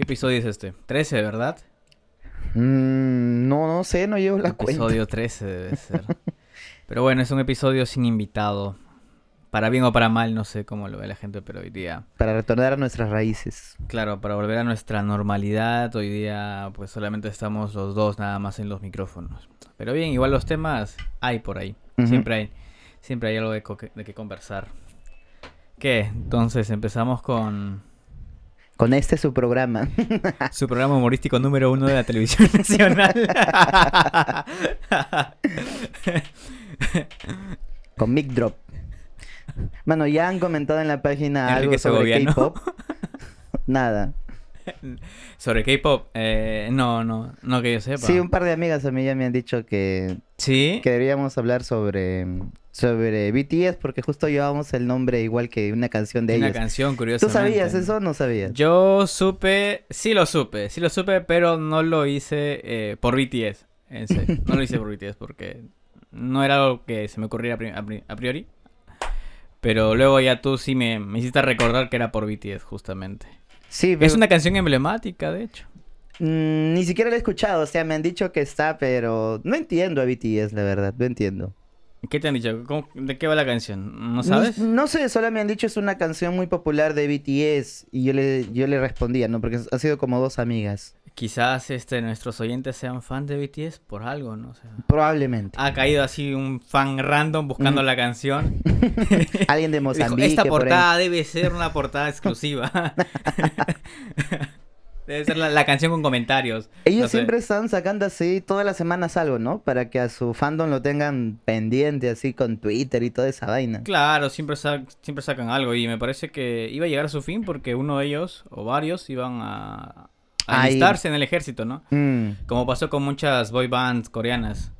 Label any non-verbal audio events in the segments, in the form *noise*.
¿Qué episodio es este? 13, ¿verdad? Mm, no, no sé, no llevo la cuenta. Episodio 13 debe ser. pero bueno, es un episodio sin invitado. Para bien o para mal, no sé cómo lo ve la gente, pero hoy día... Para retornar a nuestras raíces. Claro, para volver a nuestra normalidad, hoy día pues solamente estamos los dos nada más en los micrófonos. Pero bien, igual los temas hay por ahí. Siempre hay. Siempre hay algo de, de qué conversar. ¿Qué? Entonces empezamos con Con este su programa. *laughs* su programa humorístico número uno de la televisión *laughs* nacional. con Mic Drop. Mano, ya han comentado en la página algo sobre. K-pop. Nada. *laughs* Sobre K-pop, eh, no, no, no que yo sepa. Sí, un par de amigas a mí ya me han dicho que, ¿Sí? que deberíamos hablar sobre, sobre BTS porque justo llevamos el nombre igual que una canción de Una ellos. canción, ¿Tú curiosamente. sabías eso o no sabías? Yo supe, sí lo supe, sí lo supe, pero no lo hice eh, por BTS. En serio, *laughs* no lo hice por BTS porque no era algo que se me ocurriera a pri- a pri- a priori. Pero luego ya tú sí me, me hiciste recordar que era por BTS, justamente. Sí, Es una canción emblemática, de hecho. mm, ni siquiera lo he escuchado. O sea, me han dicho que está, pero no entiendo a BTS, la verdad. No entiendo. ¿Qué te han dicho? ¿Cómo- ¿De qué va la canción? ¿No sabes? No, no sé, solo me han dicho es una canción muy popular de BTS y yo le, yo le respondía, ¿no? Porque ha sido como dos amigas. Quizás este, nuestros oyentes sean fans de BTS por algo, ¿no? O sea, Probablemente. ha caído así un fan random buscando Mm. la canción. *laughs* Alguien de Dijo, Mozambique. esta por ahí". portada debe ser una portada exclusiva. *laughs* *laughs* debe ser la, la canción con comentarios. Ellos no sé. siempre están sacando así todas las semanas algo, ¿no? Para que a su fandom lo tengan pendiente así con Twitter y toda esa vaina. Claro, siempre, siempre sacan algo y me parece que iba a llegar a su fin porque uno de ellos o varios iban a, a Ahí. alistarse en el ejército, ¿no? Mm. Como pasó con muchas boy bands coreanas.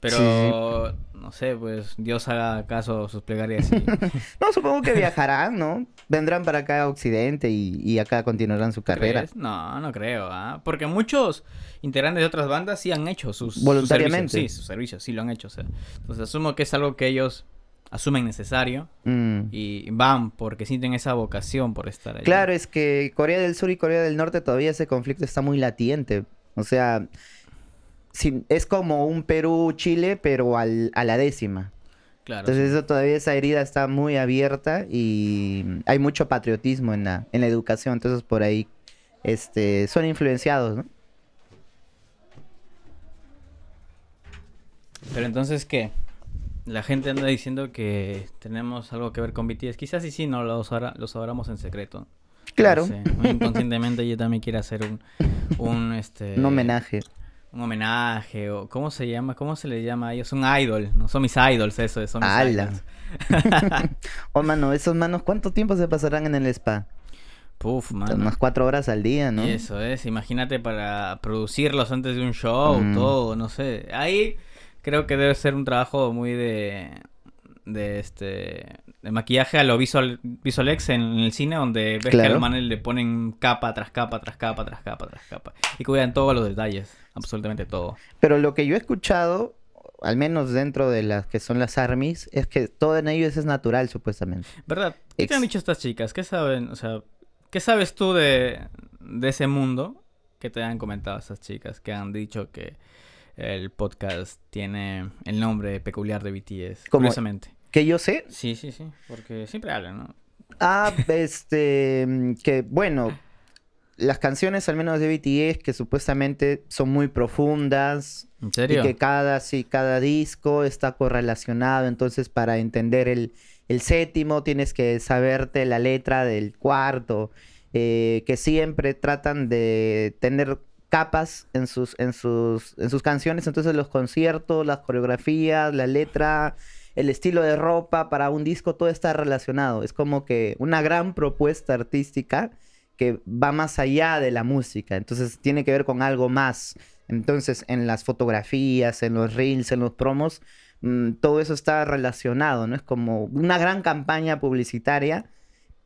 Pero, no sé, pues Dios haga caso a sus plegarias y... *laughs* No, supongo que viajarán, ¿no? Vendrán para acá a Occidente y, y acá continuarán su carrera. ¿Crees? No, no creo, ¿ah? Porque muchos integrantes de otras bandas sí han hecho sus, sus Voluntariamente. servicios. Sí, sus servicios, sí lo han hecho. o sea. Entonces asumo que es algo que ellos asumen necesario Mm. y van porque sienten esa vocación por estar ahí. Claro, es que Corea del Sur y Corea del Norte todavía ese conflicto está muy latiente. O sea, es como un Perú-Chile, pero al- a la décima. Claro. Entonces sí. eso todavía esa herida está muy abierta y hay mucho patriotismo en la, en la educación. Entonces por ahí este, son influenciados, ¿no? Pero entonces, ¿qué? La gente anda diciendo que tenemos algo que ver con BTS. Quizás sí, sí, no lo, sabrá- lo sabramos en secreto. Claro, No sé, muy inconscientemente yo también quiero hacer un, un, este, un homenaje. un homenaje o cómo se llama, cómo se le llama a ellos, un idol, no son mis idols eso, son mis ¡Hala! idols. *laughs* Oh, mano, esos manos, ¿cuánto tiempo se pasarán en el spa? Puf, mano. Unas cuatro horas al día, ¿no? Y eso es, imagínate para producirlos antes de un show, Mm. todo, no sé. Ahí creo que debe ser un trabajo muy de de este de maquillaje a lo visual visualex en el cine donde ves que a los manes le ponen capa tras capa tras capa tras capa tras capa y cuidan todos los detalles, absolutamente todo. Pero lo que yo he escuchado, al menos dentro de las que son las armies, es que todo en ellos es natural, supuestamente. ¿Verdad? ¿Qué te han dicho estas chicas? ¿Qué saben? O sea, ¿qué sabes tú de, de ese mundo? ¿Qué te han comentado esas chicas que han dicho que el podcast tiene el nombre peculiar de BTS? Como- Curiosamente. Que yo sé, Sí, sí, sí, porque siempre hablan, ¿no? Ah, este, que bueno, las canciones al menos de BTS que supuestamente son muy profundas ¿En y serio? que cada, sí, cada disco está correlacionado, entonces para entender el, el séptimo tienes que saberte la letra del cuarto, eh, que siempre tratan de tener capas en sus, en sus, en sus canciones, entonces los conciertos, las coreografías, la letra, el estilo de ropa para un disco, todo está relacionado. Es como que una gran propuesta artística que va más allá de la música, entonces tiene que ver con algo más. Entonces, en las fotografías, en los reels, en los promos, mm, todo eso está relacionado, ¿no? Es como una gran campaña publicitaria,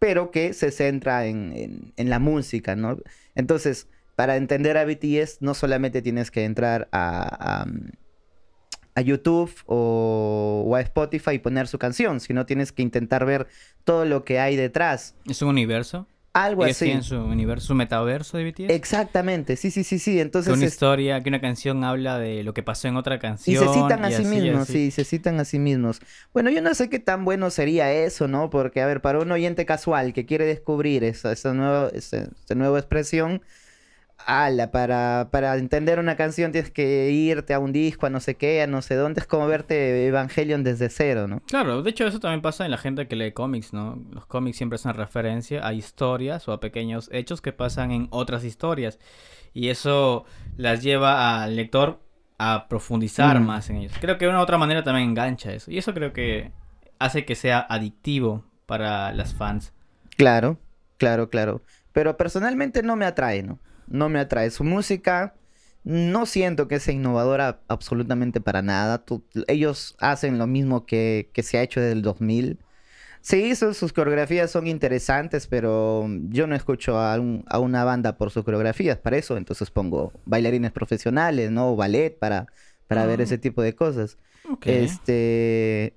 pero que se centra en, en- en la música, ¿no? Entonces, para entender a BTS, no solamente tienes que entrar a, a, a YouTube o, o a Spotify y poner su canción, sino tienes que intentar ver todo lo que hay detrás. ¿Es un universo? Algo así. su universo, su metaverso de BTS. Exactamente, sí, sí, sí, sí. que Entonces una es- historia, que una canción habla de lo que pasó en otra y canción. se citan a y sí mismos, así. sí, se citan a sí mismos. Bueno, yo no sé qué tan bueno sería eso, ¿no? Porque, a ver, para un oyente casual que quiere descubrir esa, esa nueva, esa, esa nueva expresión, ala, para, para entender una canción tienes que irte a un disco, a no sé qué, a no sé dónde. Es como verte Evangelion desde cero, ¿no? Claro, de hecho eso también pasa en la gente que lee cómics, ¿no? Los cómics siempre son referencia a historias o a pequeños hechos que pasan en otras historias. Y eso las lleva al lector a profundizar Mm. más en ellos. Creo que de una u otra manera también engancha eso. Y eso creo que hace que sea adictivo para las fans. Claro, claro, claro. Pero personalmente no me atrae, ¿no? No me atrae. Su música no siento que sea innovadora absolutamente para nada. Tú- ellos hacen lo mismo que, que se ha hecho desde el 2000. Sí, sus, sus coreografías son interesantes, pero yo no escucho a, un- a una banda por sus coreografías. Para eso, entonces pongo bailarines profesionales, ¿no? O ballet para, para ver Ah. ese tipo de cosas. Ok. Este.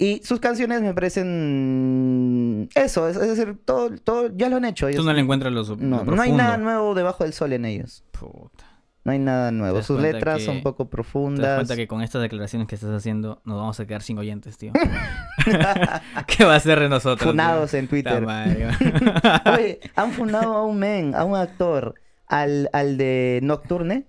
Y sus canciones me parecen. Eso, es, es decir, todo, todo ya lo han hecho. Tú ellos- no le encuentras lo, sub- no, lo no hay nada nuevo debajo del sol en ellos. Puta. No hay nada nuevo. Sus letras que- son poco Te das profundas. cuenta que con estas declaraciones que estás haciendo nos vamos a quedar sin oyentes, tío. *laughs* *laughs* ¿Qué va a ser de nosotros? tío? Funados en Twitter. *laughs* Oye, han fundado a un men, a un actor, al, al de Nocturne,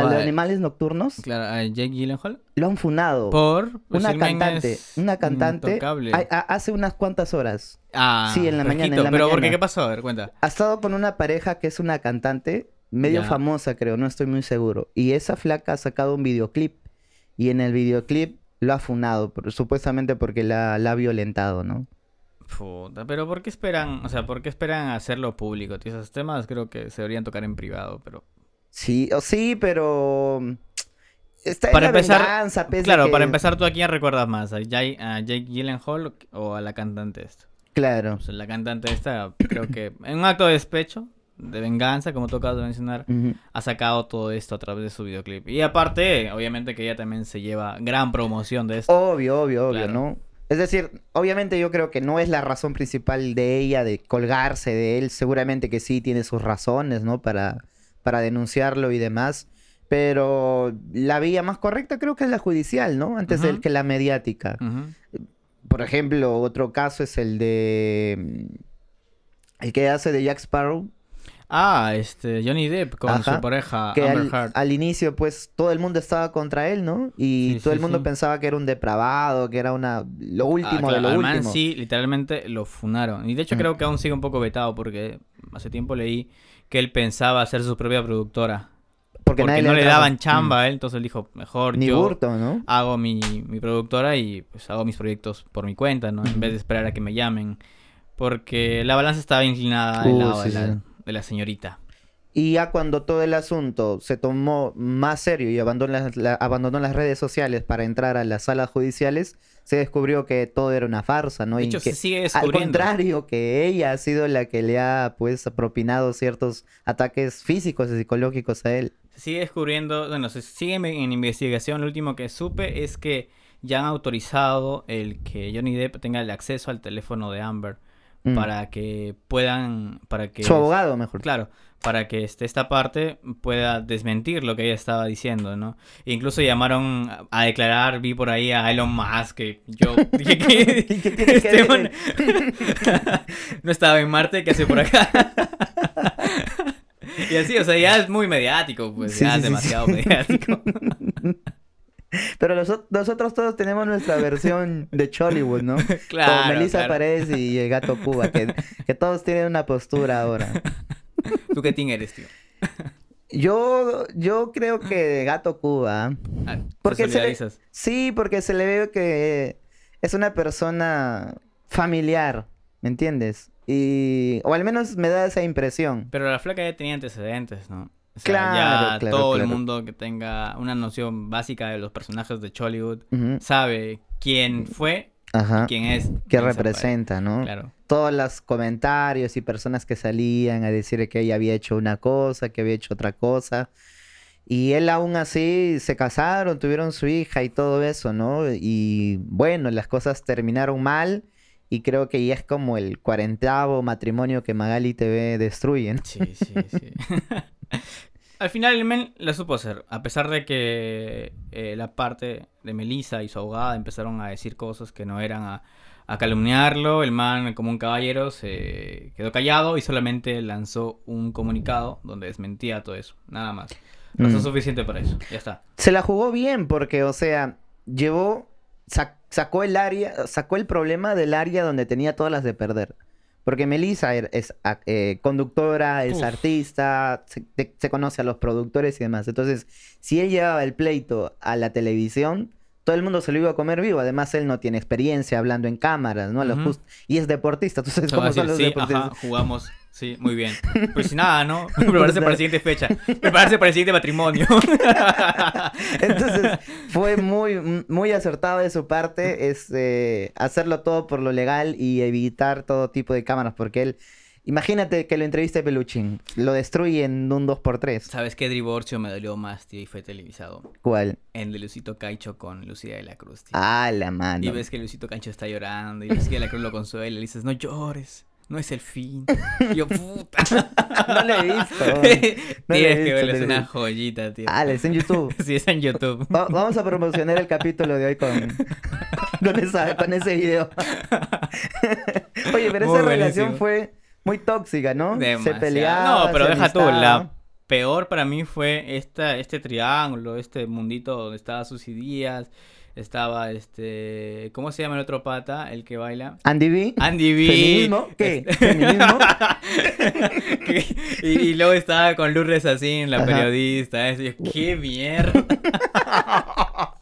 de ¿Cuál? Animales Nocturnos. Claro, a Jake Gyllenhaal. Lo han funado. Por pues, una cantante, una cantante, a- a- hace unas cuantas horas. Ah, sí, en la mañana, en la Pero ¿por qué? ¿Qué pasó? A ver, cuenta. Ha estado con una pareja que es una cantante medio Ya. famosa, creo, no estoy muy seguro. Y esa flaca ha sacado un videoclip. Y en el videoclip lo ha funado, supuestamente porque la, la ha violentado, ¿no? Puta, pero ¿por qué esperan, o sea, por qué esperan hacerlo público? Tío? Esos temas creo que se deberían tocar en privado, pero... Sí, o sí, pero. mm, Está en Para la empezar, venganza, Claro, que- para empezar, ¿tú a quién recuerdas más? ¿A Jake, a Jake Gyllenhaal o a la cantante esta? Claro. O sea, la cantante esta, creo que en un acto de despecho, de venganza, como tú acabas de mencionar, ha sacado todo esto a través de su videoclip. Y aparte, obviamente que ella también se lleva gran promoción de esto. Obvio, obvio, obvio, Claro. ¿no? Es decir, obviamente yo creo que no es la razón principal de ella de colgarse de él. Seguramente que sí tiene sus razones, ¿no? Para, para denunciarlo y demás. Pero la vía más correcta creo que es la judicial, ¿no? Antes Ujú. del que la mediática. Por ejemplo, otro caso es el de... El que hace de Jack Sparrow. Ah, este, Johnny Depp con Ajá, su pareja que Amber al, Heard. al inicio, pues, todo el mundo estaba contra él, ¿no? Y Sí, todo sí, el mundo sí. pensaba que era un depravado, que era una... Lo Ah, último de claro, lo al man último. sí, literalmente lo funaron. Y de hecho Mm. creo que aún sigue un poco vetado porque hace tiempo leí que él pensaba hacer su propia productora. Porque, nadie no le daban chamba Mm. a él, entonces él dijo, mejor Ni yo Burto, ¿no? hago mi, mi productora y pues hago mis proyectos por mi cuenta, ¿no? En vez de esperar a que me llamen. Porque la balanza estaba inclinada al Uh, lado sí, de, la, sí. de la señorita. Y ya cuando todo el asunto se tomó más serio y abandonó las, la- abandonó las redes sociales para entrar a las salas judiciales, se descubrió que todo era una farsa, ¿no? De Y hecho, que, se sigue al contrario, que ella ha sido la que le ha, pues, propinado ciertos ataques físicos y psicológicos a él. Se sigue descubriendo, bueno, se sigue en en investigación. Lo último que supe es que ya han autorizado el que Johnny Depp tenga el acceso al teléfono de Amber Mm. para que puedan, para que Su abogado, mejor. Claro, para que este, esta parte pueda desmentir lo que ella estaba diciendo, ¿no? E incluso llamaron a- a declarar, vi por ahí a Elon Musk, que yo *laughs* dije que ¿Y qué tiene que *laughs* este man *laughs* no estaba en Marte, ¿qué hace por acá? y así, o sea, ya es muy mediático, pues Sí, ya sí, es sí, demasiado mediático. Pero los ot- nosotros todos tenemos nuestra versión de Chollywood, ¿no? Claro, Como Melissa claro. Paredes y el gato Cuba, que, que todos tienen una postura ahora. *laughs* ¿Tú qué team eres, tío? Yo, yo creo que gato Cuba. Ah, ¿te Porque se le-? Sí, porque se le ve que es una persona familiar, ¿me entiendes? Y. O al menos me da esa impresión. Pero la flaca ya tenía antecedentes, ¿no? O sea, Claro, ya claro, todo el mundo que tenga una noción básica de los personajes de Chollywood sabe quién fue Ajá. y quién es. ¿Qué representa, no? Claro. Todos los comentarios y personas que salían a decir que ella había hecho una cosa, que había hecho otra cosa. Y él aún así se casaron, tuvieron su hija y todo eso, ¿no? Y bueno, las cosas terminaron mal Y creo que ya es como el cuarentavo matrimonio que Magali TV destruye. ¿no? Sí, sí, sí. *laughs* Al final el men la supo hacer, a pesar de que eh, la parte de Melissa y su abogada empezaron a decir cosas que no eran a, a calumniarlo, el man como un caballero se quedó callado y solamente lanzó un comunicado donde desmentía todo eso, nada más. No es Mm. suficiente para eso, ya está. Se la jugó bien porque, o sea, llevó, sac- sacó el área, sacó el problema del área donde tenía todas las de perder. Porque Melissa er- es eh, conductora, es Uf. artista, se, te- se conoce a los productores y demás. Entonces, si él llevaba el pleito a la televisión, todo el mundo se lo iba a comer vivo. Además, él no tiene experiencia hablando en cámaras, ¿no? Lo Ujú. just- y es deportista. ¿Tú sabes cómo son decir, los sí, deportistas? ajá, jugamos, sí, muy bien. Pues nada, ¿no? *laughs* *laughs* Prepararse para la siguiente fecha, prepararse para el siguiente matrimonio. *laughs* Entonces, fue muy, muy acertado de su parte este, hacerlo todo por lo legal y evitar todo tipo de cámaras, porque él, imagínate que lo entreviste Peluchín, lo destruye en un 2x3. ¿Sabes qué divorcio me dolió más, tío? Y fue televisado. ¿Cuál? El de Lucito Caicho con Lucía de la Cruz, tío. Ah, la mano. Y ves que Lucito Cancho está llorando y Lucía de la Cruz lo consuela y le dices, no llores, no es el fin. Y yo, puta. *laughs* No lo he visto. *laughs* No lo he Tienes que verlo, es una joyita, tío. Ah, es en YouTube. *laughs* Sí, está en YouTube. Va- vamos a promocionar el capítulo de hoy con, con, esa, con ese video. Oye, pero Muy esa relación fue muy tóxica, ¿no? Se Demasiado. peleaba. No, pero se deja tú, la peor para mí fue esta, este triángulo, este mundito donde estaba Susy Díaz, estaba este, ¿cómo se llama el otro pata? El que baila. Andy B. Andy B. ¿Feminismo? ¿Qué? Este- ¿Feminismo? *laughs* Y, y luego estaba con Lourdes Asín, la Ajá. periodista. yo, ¡Qué mierda! *laughs*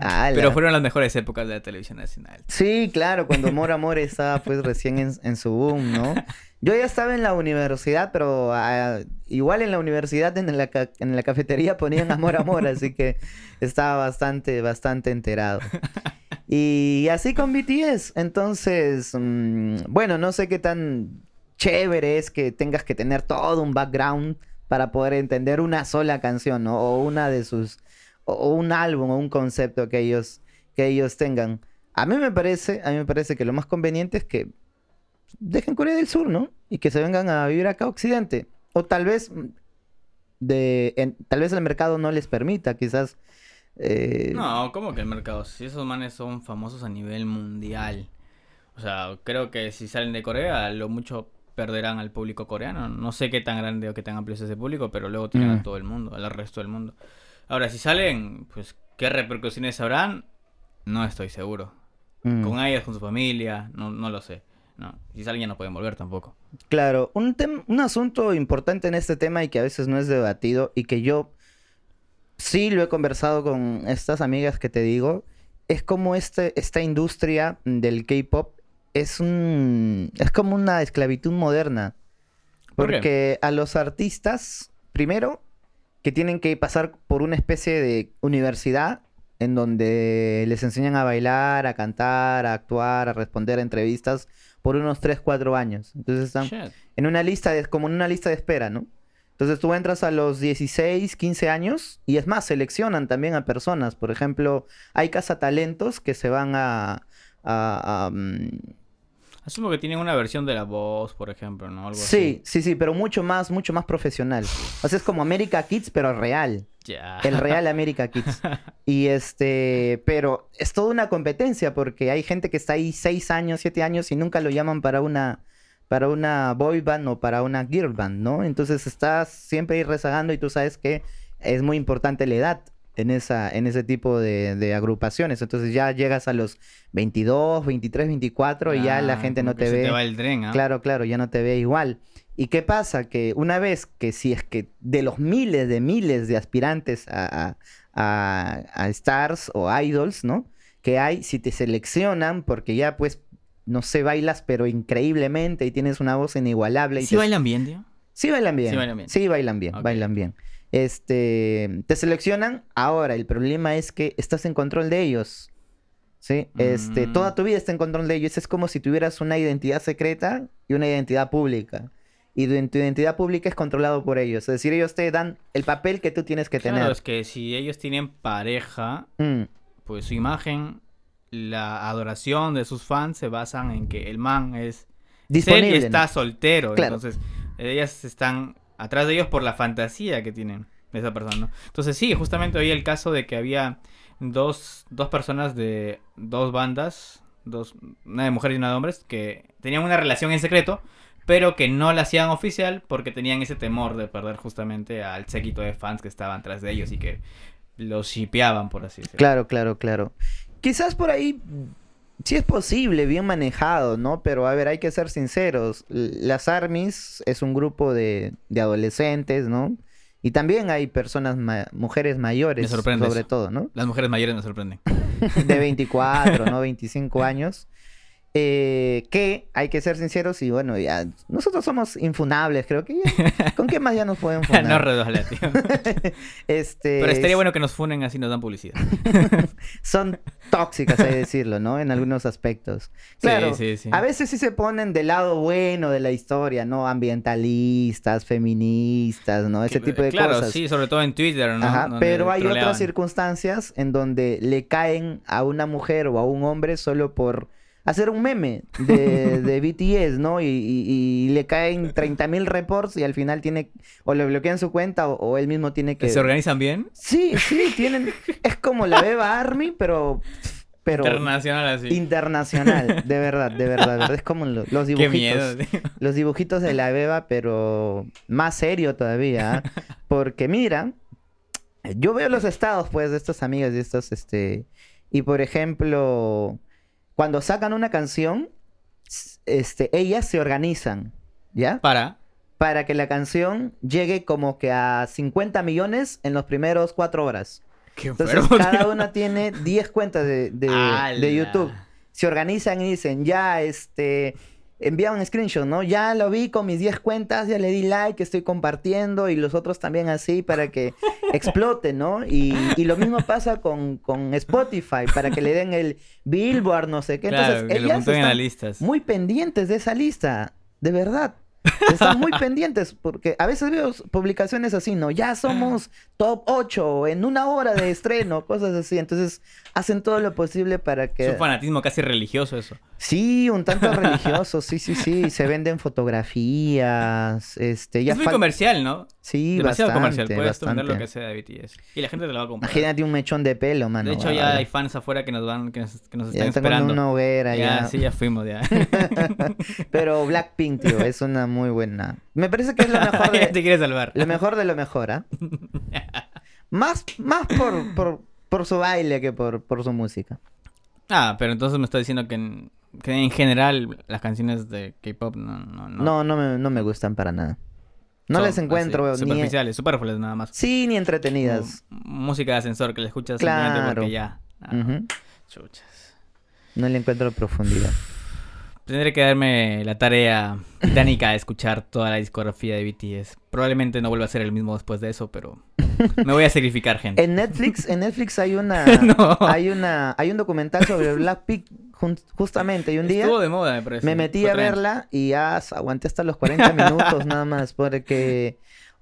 Ala. Pero fueron las mejores épocas de la televisión nacional. Sí, claro, cuando Amor Amor estaba pues recién en, en su boom, ¿no? Yo ya estaba en la universidad, pero ah, igual en la universidad, en la, en la cafetería ponían Amor Amor, así que estaba bastante, bastante enterado. Y así con BTS, entonces, mm, bueno, no sé qué tan chévere es que tengas que tener todo un background para poder entender una sola canción, ¿no? O una de sus, o, un álbum o un concepto que ellos, que ellos tengan. A mí me parece, a mí me parece que lo más conveniente es que dejen Corea del Sur, ¿no? Y que se vengan a vivir acá a Occidente. O tal vez mm, de, en- tal vez el mercado no les permita, quizás. eh, No, ¿cómo que el mercado? Si esos manes son famosos a nivel mundial. O sea, creo que si salen de Corea, lo mucho perderán al público coreano. No sé qué tan grande o qué tan amplio es ese público, pero luego tienen Mm. a todo el mundo, al resto del mundo. Ahora, si salen, pues, ¿qué repercusiones habrán? No estoy seguro. mm. Con ellos, con su familia, no, no lo sé. No, si salen ya no pueden volver tampoco. Claro, un, un asunto importante en este tema y que a veces no es debatido y que yo sí lo he conversado con estas amigas que te digo, es como este, esta industria del K-pop es un es como una esclavitud moderna. Porque a los artistas, primero, que tienen que pasar por una especie de universidad en donde les enseñan a bailar, a cantar, a actuar, a responder a entrevistas por unos 3, 4 años. Entonces están Shit. en una lista de, como en una lista de espera, ¿no? Entonces tú entras a los 16, 15 años y es más, seleccionan también a personas. Por ejemplo, hay cazatalentos que se van a... a- a, mm, Asumo que tienen una versión de la voz, por ejemplo, ¿no? Algo sí, sí, sí, pero mucho más, mucho más profesional. O sea, es como America Kids, pero real. así. Ya. El real America Kids. *laughs* Y este, pero es toda una competencia porque hay gente que está ahí 6 años, 7 años y nunca lo llaman para una para una boy band o para una girl band, ¿no? Entonces estás siempre ahí rezagando y tú sabes que es muy importante la edad en esa en ese tipo de, de agrupaciones. Entonces ya llegas a los 22, 23, 24 y ya la Ah, gente no te se ve. te va el tren, ¿ah? Claro, claro, ya no te ve igual. ¿Y qué pasa? Que una vez que si es que de los miles de miles de aspirantes a, a- a- stars o idols, ¿no? Que hay, si te seleccionan, porque ya pues, no sé, bailas, pero increíblemente y tienes una voz inigualable. Y ¿Sí te- bailan bien, tío? Sí bailan bien. Sí bailan bien. Sí bailan bien, Ok. bailan bien. Este, te seleccionan, ahora el problema es que estás en control de ellos. ¿Sí? Este, Mm. toda tu vida está en control de ellos. Es como si tuvieras una identidad secreta y una identidad pública. Y tu, tu identidad pública es controlado por ellos. Es decir, ellos te dan el papel que tú tienes que Claro, tener. es que si ellos tienen pareja, Mm, pues su imagen la adoración de sus fans se basan en que el man es Disponible. él está soltero. Claro. Entonces, ellas están atrás de ellos por la fantasía que tienen de esa persona. Entonces, sí, justamente hoy el caso de que había dos, dos personas de dos bandas, dos, una de mujeres y una de hombres, que tenían una relación en secreto, pero que no la hacían oficial porque tenían ese temor de perder justamente al séquito de fans que estaban tras de ellos y que los shipeaban, por así decirlo. Claro, claro, claro. Quizás por ahí sí es posible, bien manejado, ¿no? Pero a ver, hay que ser sinceros. Las ARMYs es un grupo de, de adolescentes, ¿no? Y también hay personas, ma- mujeres mayores, sobre eso. todo, ¿no? Las mujeres mayores me sorprenden. De *laughs* 24, ¿no? 25 años. Eh, que hay que ser sinceros y bueno, ya nosotros somos infunables, creo que ya. ¿Con qué más ya nos pueden *laughs* funar? no redobla, tío. este, Pero estaría bueno que nos funen así nos dan publicidad. *laughs* son tóxicas, hay que decirlo, ¿no? En algunos aspectos. Claro, sí, sí. a veces sí se ponen del lado bueno de la historia, ¿no? Ambientalistas, feministas, ¿no? Ese Que- tipo de claro, cosas. sí, sobre todo en Twitter, ¿no? Ajá, pero hay troleaban. otras circunstancias en donde le caen a una mujer o a un hombre solo por hacer un meme de, *laughs* de BTS, ¿no? Y, y- y le caen 30.000 reports y al final tiene, o le bloquean su cuenta o, o él mismo tiene que... ¿Se organizan bien? Sí, sí, tienen... Es como la Beba Army, pero... pero Internacional así. internacional, de verdad, de verdad, de verdad. Es como lo- los *laughs* Qué dibujitos. miedo, tío. Los dibujitos de la beba, pero más serio todavía. ¿ah? Porque mira, yo veo los estados, pues, de estos amigos y estos, este... Y, por ejemplo, cuando sacan una canción, este, ellas se organizan, ¿ya? Para. Para que la canción llegue como que a 50 millones en los primeros cuatro horas. Qué Entonces, enfermo, cada tío. una tiene 10 cuentas de, de. YouTube. Se organizan y dicen, ya, este, envía un screenshot, ¿no? Ya lo vi con mis 10 cuentas, ya le di like, estoy compartiendo y los otros también así para que *laughs* explote, ¿no? Y, y lo mismo pasa con, con Spotify, para que le den el Billboard, no sé qué. Claro, Entonces, lo ellas apunten en las están listas. muy pendientes de esa lista, de verdad. Están muy *laughs* pendientes porque a veces veo publicaciones así, ¿no? Ya somos top 8 en una hora de estreno, *laughs* cosas así. Entonces hacen todo lo posible para Es que... un fanatismo casi religioso eso. Sí, un tanto *laughs* religioso, sí, sí, sí. Se venden fotografías, este... Ya es muy comercial, ¿no? Sí, Demasiado bastante, comercial. Puedes vender lo bastante. que sea de BTS. Y la gente te lo va a comprar. Imagínate un mechón de pelo, mano. de hecho, ya hay fans afuera que nos van, que nos, que nos ya están con esperando. una hoguera, ya, ya. sí, ya fuimos, ya. *laughs* Pero Blackpink, tío, es una muy buena... Me parece que es lo mejor ya de... te quieres salvar. Lo mejor de lo mejor, ¿ah? Más más por, por, por su baile que por, por su música. Ah, pero entonces me estás diciendo que en, que en general las canciones de K-pop no, no, no. No, no me, no me gustan para nada. No son les encuentro así, ni... Superficiales, superfluas nada más. Sí, ni entretenidas. Música de ascensor que le escuchas simplemente Claro. porque ya. Ah, chuchas. No le encuentro profundidad. Tendré que darme la tarea titánica de escuchar toda la discografía de BTS. Probablemente no vuelva a ser el mismo después de eso, pero me voy a sacrificar, gente. En Netflix, en Netflix hay una... *laughs* No. Hay una... Hay un documental sobre Blackpink justamente. Y un día... Estuvo de moda, me parece. Me metí a verla y ya aguanté hasta los 40 *laughs* minutos nada más, porque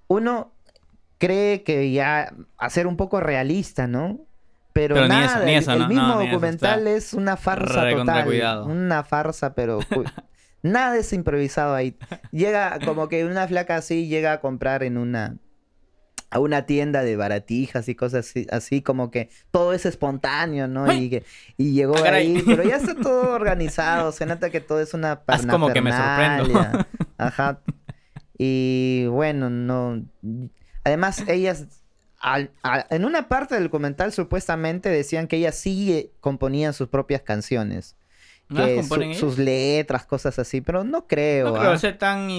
uno cree que ya hacer un poco realista, ¿no? Pero, Pero ni nada, eso, ni el- eso, el, no, mismo no, ni documental es una farsa total. cuidado. Una farsa, pero *laughs* nada es improvisado ahí. Llega como que una flaca así llega a comprar en una a una tienda de baratijas y cosas así, así como que todo es espontáneo, ¿no? Y, que- y llegó Ah, ahí, pero ya está todo organizado, se nota que todo es una *laughs* Haz como que me sorprendo. Ajá. Y bueno, no. Además, ellas. Al- al- en una parte del documental supuestamente decían que ellas sí eh, componían sus propias canciones. ¿No que su- sus letras, cosas así, pero no creo. No creo ¿ah? ser tan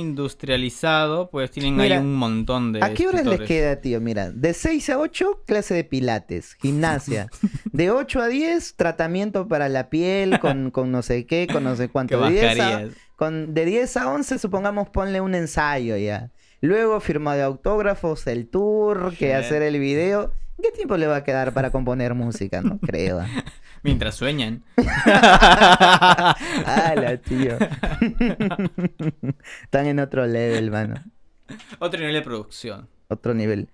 industrializado, pues tienen Mira, ahí un montón de ¿A qué horas les queda, tío? Mira, de 6 a 8, clase de pilates, gimnasia. *laughs* De 8 a 10, tratamiento para la piel con, *laughs* con no sé qué, con no sé ¿Qué cuánto. De 10 a, con, de 10 a 11, supongamos, ponle un ensayo ya. Luego, firma de autógrafos, el tour, que hacer el video. ¿Qué tiempo le va a quedar para componer música? No *laughs* creo. Mientras sueñan. *laughs* ¡Hala, tío! *laughs* Están en otro level, mano. Otro nivel de producción. otro nivel.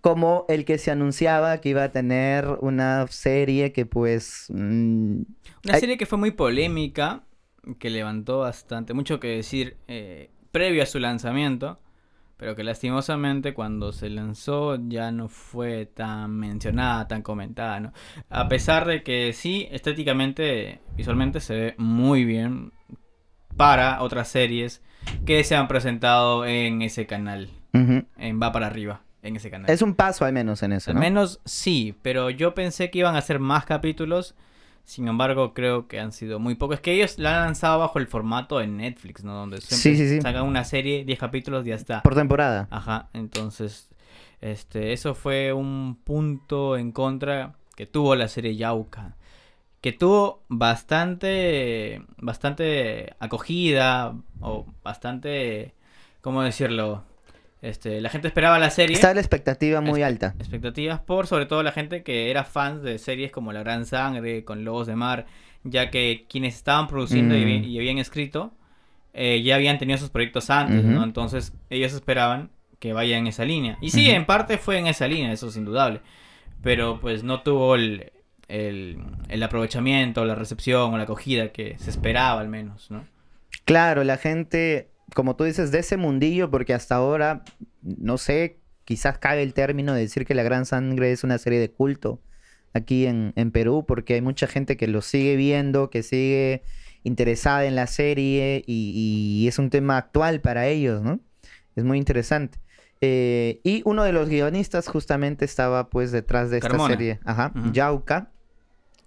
Como el que se anunciaba que iba a tener una serie que pues... mm, Una serie que fue muy polémica, que levantó bastante, mucho que decir eh, previo a su lanzamiento, pero que lastimosamente cuando se lanzó ya no fue tan mencionada, tan comentada, ¿no? A pesar de que sí, estéticamente, visualmente se ve muy bien para otras series que se han presentado en ese canal, en Va para arriba, en ese canal. Es un paso al menos en eso, Al ¿no? menos sí, pero yo pensé que iban a ser más capítulos. Sin embargo, creo que han sido muy pocos. Es que ellos la han lanzado bajo el formato de Netflix, ¿no? Donde siempre Sí, sí, sí. sacan una serie, 10 capítulos y ya está. Por temporada. Ajá, entonces, este, eso fue un punto en contra que tuvo la serie Yauka. Que tuvo bastante, bastante acogida, o bastante, ¿cómo decirlo? Este, la gente esperaba la serie Está la expectativa muy alta. expectativas por sobre todo la gente que era fans de series como La Gran Sangre, con Lobos de Mar, ya que quienes estaban produciendo y, Mm. habían- y habían escrito eh, ya habían tenido sus proyectos antes, ¿no? Entonces ellos esperaban que vaya en esa línea. Y sí, en parte fue en esa línea, eso es indudable. Pero pues no tuvo el, el, el aprovechamiento, la recepción o la acogida que se esperaba al menos, ¿no? Claro, la gente, como tú dices, de ese mundillo, porque hasta ahora, no sé, quizás cabe el término de decir que La Gran Sangre es una serie de culto aquí en, en Perú, porque hay mucha gente que lo sigue viendo, que sigue interesada en la serie y, y es un tema actual para ellos, ¿no? Es muy interesante. Eh, y uno de los guionistas justamente estaba pues detrás de esta Carmona. serie, ajá. Yauca.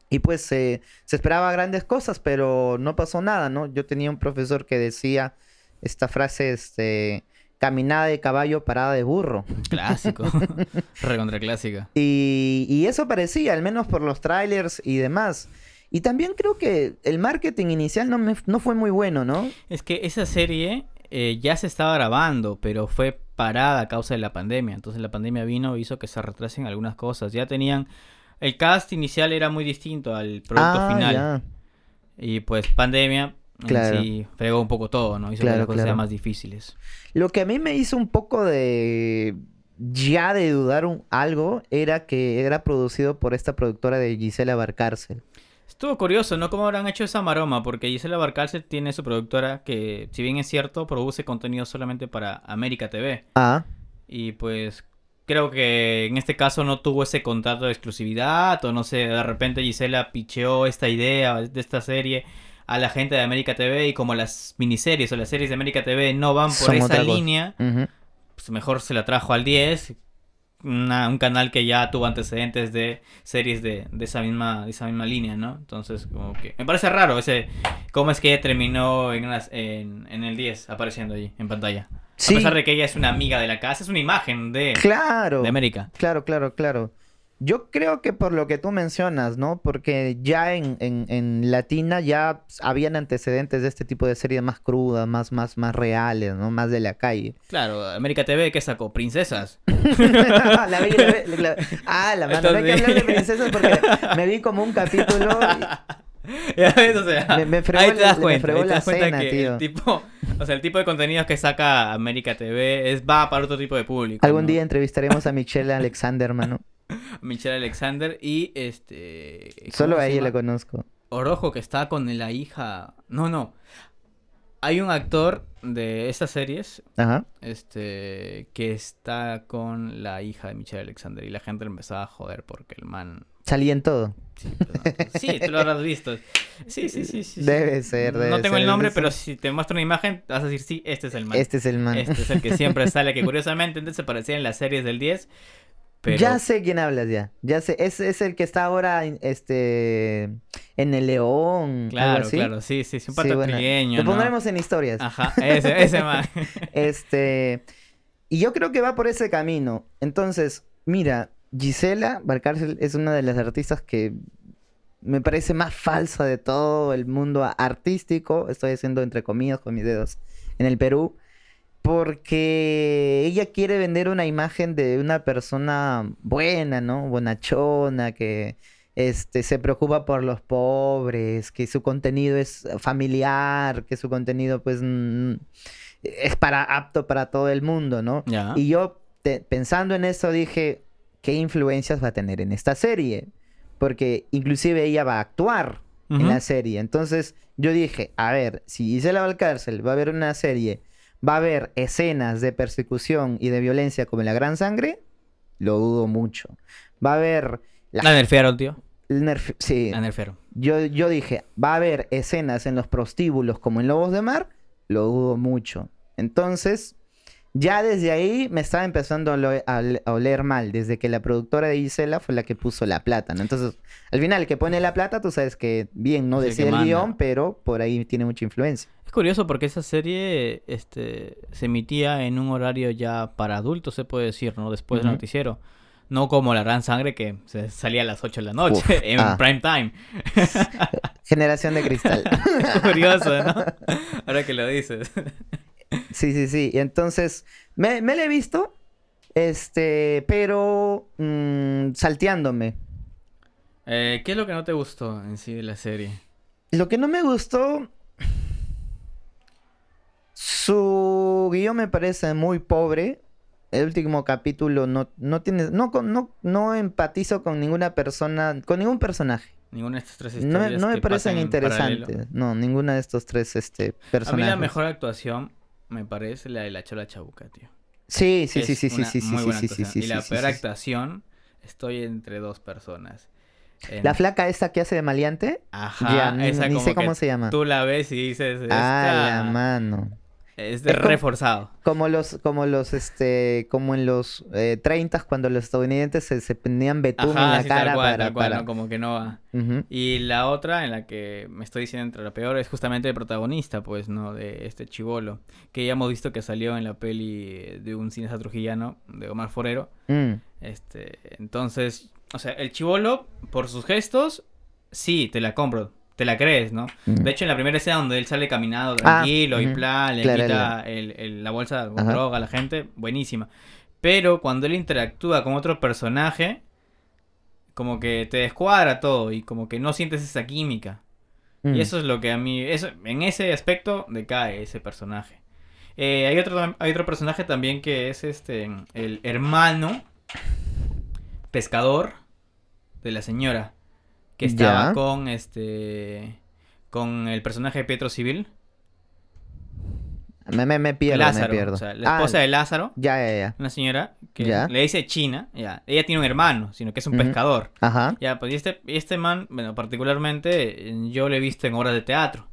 Y pues eh, se esperaba grandes cosas, pero no pasó nada, ¿no? Yo tenía un profesor que decía esta frase, este, caminada de caballo, parada de burro. *laughs* Clásico. *laughs* Recontra clásica. Y, y eso parecía, al menos por los trailers y demás. Y también creo que el marketing inicial no, me- no fue muy bueno, ¿no? Es que esa serie eh, ya se estaba grabando, pero fue parada a causa de la pandemia. Entonces la pandemia vino e hizo que se retrasen algunas cosas. Ya tenían... El cast inicial era muy distinto al producto Ah, final. ya. Y pues pandemia Claro. sí fregó un poco todo, ¿no? Hizo que Claro, las cosas claro. más difíciles. Lo que a mí me hizo un poco de ya de dudar un- algo era que era producido por esta productora de Gisela Barcárcel. Estuvo curioso, ¿no? ¿Cómo habrán hecho esa maroma? Porque Gisela Barcalcel tiene su productora que, si bien es cierto, produce contenido solamente para América TV. Ah, Y pues creo que en este caso no tuvo ese contrato de exclusividad o no sé, de repente Gisela picheó esta idea de esta serie a la gente de América TV y como las miniseries o las series de América TV no van por Son esa línea, pues mejor se la trajo al 10, una- un canal que ya tuvo antecedentes de series de, de esa misma de esa misma línea, ¿no? Entonces, como que me parece raro ese cómo es que ella terminó en, unas- en, en el 10 apareciendo allí en pantalla. Sí. A pesar de que ella es una amiga de la casa, es una imagen de, Claro. de América. Claro, claro, claro. Yo creo que por lo que tú mencionas, ¿no? Porque ya en, en, en Latina ya habían antecedentes de este tipo de series más crudas, más, más, más reales, ¿no? Más de la calle. Claro, América TV, ¿qué sacó? Princesas. *laughs* La y la ah, la mano, no hay que hablar de princesas porque me vi como un capítulo *laughs* Ya ves, o sea, Me- me fregó ahí la- te das me cuenta, fregó la cena, que tío. el tipo, o sea, el tipo de contenidos que saca América TV es va para otro tipo de público. Algún ¿no? día entrevistaremos a Michelle Alexander, mano. *laughs* Michelle Alexander y este Solo ¿cómo a ella la conozco. Orojo que está con la hija. No, no. Hay un actor de estas series Ajá. este que está con la hija de Michelle Alexander y la gente le empezaba a joder porque el man Salí en todo. Sí. Sí, tú lo habrás visto. Sí, sí, sí. sí, sí. Debe ser, debe No tengo ser, el nombre, pero si te muestro una imagen, vas a decir, sí, este es el man. Este es el man. Este es el que siempre *laughs* sale, que curiosamente antes se parecía en las series del 10. Pero... Ya sé quién hablas ya. Ya sé. Es, es el que está ahora en- este en el León. Claro, claro, sí, sí, sí, un Sí, pato bueno, pequeño, Lo ¿no? pondremos en historias. Ajá, ese, ese *laughs* man. Este. Y yo creo que va por ese camino. Entonces, mira, Gisela Barcárcel es una de las artistas que me parece más falsa de todo el mundo artístico. Estoy haciendo entre comillas con mis dedos. En el Perú. Porque ella quiere vender una imagen de una persona buena, ¿no? Bonachona, que este, se preocupa por los pobres, que su contenido es familiar, que su contenido pues es para apto para todo el mundo, ¿no? Y yo te- pensando en eso dije, ¿qué influencias va a tener en esta serie? Porque inclusive ella va a actuar en la serie. Entonces yo dije, a ver, si Gisela Valcárcel va a haber una serie, va a haber escenas de persecución y de violencia como en La Gran Sangre, lo dudo mucho. Va a haber... la- La nerfearon, tío. nerf- sí, La nerfearon. yo, yo dije, ¿va a haber escenas en los prostíbulos como en Lobos de Mar? Lo dudo mucho. Entonces, ya desde ahí me estaba empezando a, a ole- a oler mal, desde que la productora de Gisela fue la que puso la plata, ¿no? Entonces, al final, el que pone la plata, tú sabes que bien, no Es el guion, pero por ahí tiene mucha influencia. Curioso porque esa serie este, se emitía en un horario ya para adultos, se puede decir, ¿no? Después del noticiero. No como La Gran Sangre que se salía a las 8 de la noche Uf, *laughs* en ah. prime time. *laughs* Generación de cristal. *laughs* curioso, ¿no? Ahora que lo dices. Sí, sí, sí. Y entonces, me, me la he visto, este, pero mm, salteándome. Eh, ¿Qué es lo que no te gustó en sí de la serie? Lo que no me gustó. Su guion me parece muy pobre. El último capítulo no, no tiene. No, no, no empatizo con ninguna persona. Con ningún personaje. Ninguna de estas tres historias no me parecen interesantes. No, ninguna de estos tres este, A mí personajes. la mejor actuación me parece la de la Chola Chabuca, tío. Sí, sí, Es sí, sí, sí, sí, sí, sí, sí, Y la sí, peor sí, actuación, estoy entre dos personas. En- La flaca esta que hace de maliante. Ajá, ya, ni, esa ni como sé cómo se llama. Tú la ves y dices, Ah, la mano. Es de Es como- reforzado. Como los, como los, este, como en los eh, 30 cuando los estadounidenses se, se ponían betún en la sí, cara tal cual, para, tal cual, para- ¿no? como que no va. Y la otra, en la que me estoy diciendo entre la peor, es justamente el protagonista, pues, ¿no? De este chivolo. Que ya hemos visto que salió en la peli de un cineasta trujillano, de Omar Forero. Mm. Este, entonces, o sea, el chivolo, por sus gestos, sí, te la compro, te la crees, ¿no? Mm. De hecho, en la primera escena donde él sale caminado Ah, tranquilo y ujú. plan, le Claro, quita el- el- la bolsa con droga a la gente, buenísima. Pero cuando él interactúa con otro personaje, como que te descuadra todo y como que no sientes esa química. Mm. Y eso es lo que a mí, eso, en ese aspecto decae ese personaje. Eh, hay, otro, hay otro personaje también que es este, el hermano pescador de la señora. Que estaba Ya. con este, con el personaje de Pietro Civil. Me, me, me pierdo, Lázaro, me pierdo. o sea, la Ah, esposa de Lázaro, Ya, ya, ya. una señora que Ya. le dice China, ya, ella tiene un hermano, sino que es un pescador. Ajá. Ya, pues y este, y este man, bueno, particularmente eh, yo lo he visto en obras de teatro.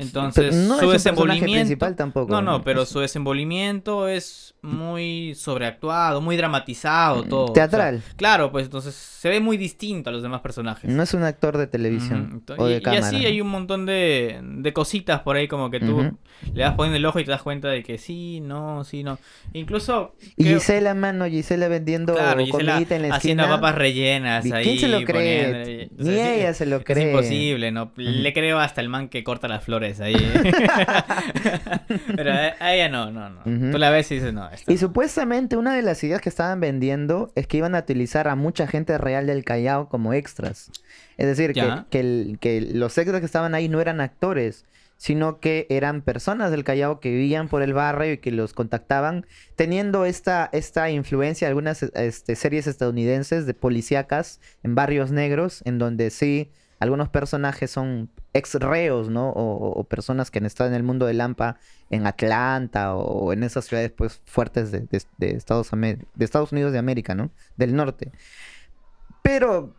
Entonces, no su es desenvolvimiento. principal tampoco. No, no, pero su desenvolvimiento es muy sobreactuado, muy dramatizado, todo. o sea, Teatral. claro, pues entonces se ve muy distinto a los demás personajes. No es un actor de televisión ento- o de y, y cámara. así hay un montón de, de cositas por ahí como que tú Ujú. le das poniendo el ojo y te das cuenta de que sí, no, sí, no. Incluso... Y creo- Gisela, mano, Gisela vendiendo Claro, Gisela comidita en la haciendo esquina. papas rellenas ¿Y ahí. quién se lo cree? poniéndole- o Ni sea, sí, ella se lo Es cree. imposible, ¿no? Le creo hasta el man que corta las flores ahí. *laughs* Pero a a ella no, no, no. Tú la ves y dices, no, Y no. supuestamente una de las ideas que estaban vendiendo es que iban a utilizar a mucha gente real del Callao como extras. Es decir, que, Ya. que el- que los extras que estaban ahí no eran actores, sino que eran personas del Callao que vivían por el barrio y que los contactaban, teniendo esta, esta influencia de algunas este, series estadounidenses de policíacas en barrios negros, en donde sí algunos personajes son ex reos, ¿no? O, o- personas que han estado en el mundo de Lampa en Atlanta o en esas ciudades pues fuertes de, de- de Estados, Amer- de Estados Unidos de América, ¿no? Del norte. Pero